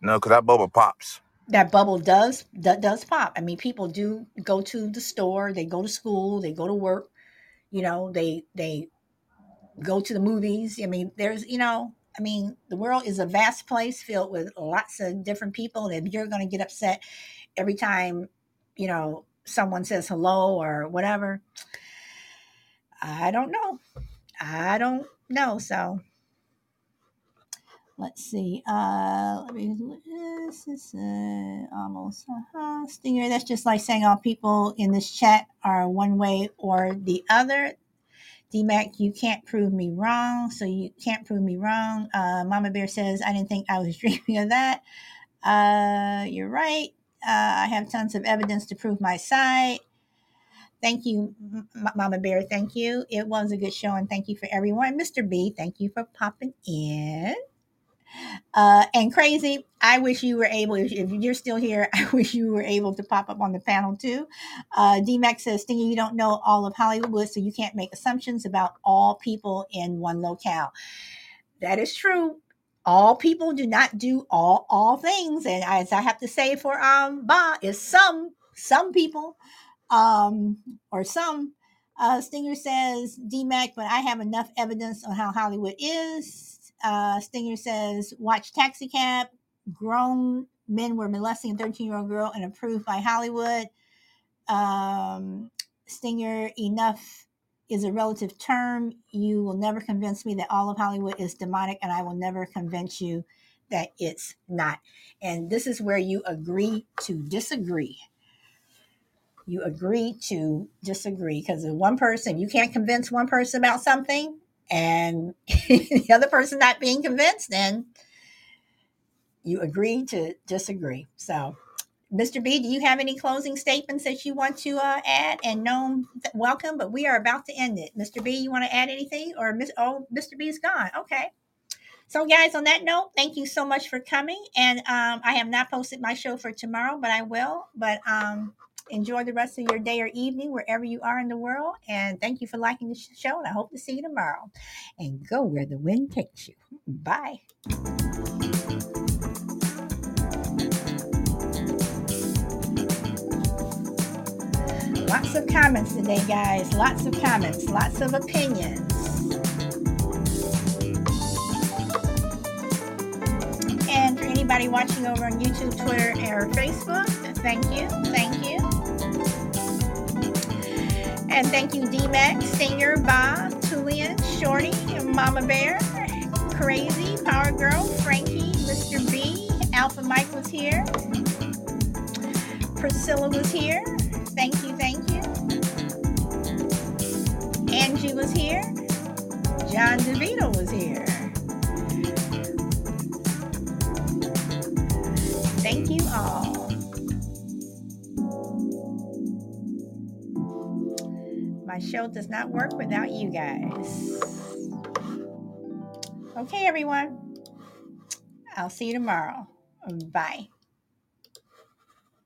Speaker 2: No, because that bubble pops.
Speaker 1: That bubble does does pop. I mean, people do go to the store, they go to school, they go to work. You know, they they go to the movies. I mean, there's you know, I mean, the world is a vast place filled with lots of different people. And if you're going to get upset every time, you know, someone says hello or whatever, I don't know. I don't know. So let's see. Uh, let me. This is uh, almost uh, stinger. That's just like saying all people in this chat are one way or the other. DMAC, you can't prove me wrong, so you can't prove me wrong. Uh, Mama Bear says, I didn't think I was (laughs) dreaming of that. Uh, you're right. Uh, I have tons of evidence to prove my side. Thank you, M- Mama Bear. Thank you. It was a good show, and thank you for everyone. Mr. B, thank you for popping in. Uh, and crazy, I wish you were able, if, you're still here, (laughs) I wish you were able to pop up on the panel too. Uh, DMAX says, Stinger, you don't know all of Hollywood, so you can't make assumptions about all people in one locale. That is true. All people do not do all all things, and as I have to say for um Ba is some some people, um or some. Uh, Stinger says DMAC, but I have enough evidence on how Hollywood is. Uh, Stinger says, watch Taxi Cab. Grown men were molesting a 13 year old girl and approved by Hollywood. Um, Stinger, enough is a relative term. You will never convince me that all of Hollywood is demonic, and I will never convince you that it's not. And this is where you agree to disagree. You agree to disagree because one person, you can't convince one person about something, and (laughs) the other person not being convinced, then you agree to disagree. So, Mr. B, do you have any closing statements that you want to uh, add? And no, welcome, but we are about to end it. Mr. B, you want to add anything? Or? Oh, Mr. B is gone. Okay. So, guys, on that note, thank you so much for coming. And um, I have not posted my show for tomorrow, but I will. But um, enjoy the rest of your day or evening wherever you are in the world. And thank you for liking the show. And I hope to see you tomorrow. And go where the wind takes you. Hmm, bye. Lots of comments today, guys. Lots of comments, lots of opinions. And for anybody watching over on YouTube, Twitter, or Facebook, thank you, thank And thank you, D-Max, Stinger, Bob, Tulian, Shorty, Mama Bear, Crazy, Power Girl, Frankie, Mr. B, Alpha Mike was here. Priscilla was here. Thank you, thank you. Angie was here. John DeVito was here. Thank you all. My show does not work without you guys. Okay, everyone. I'll see you tomorrow. Bye.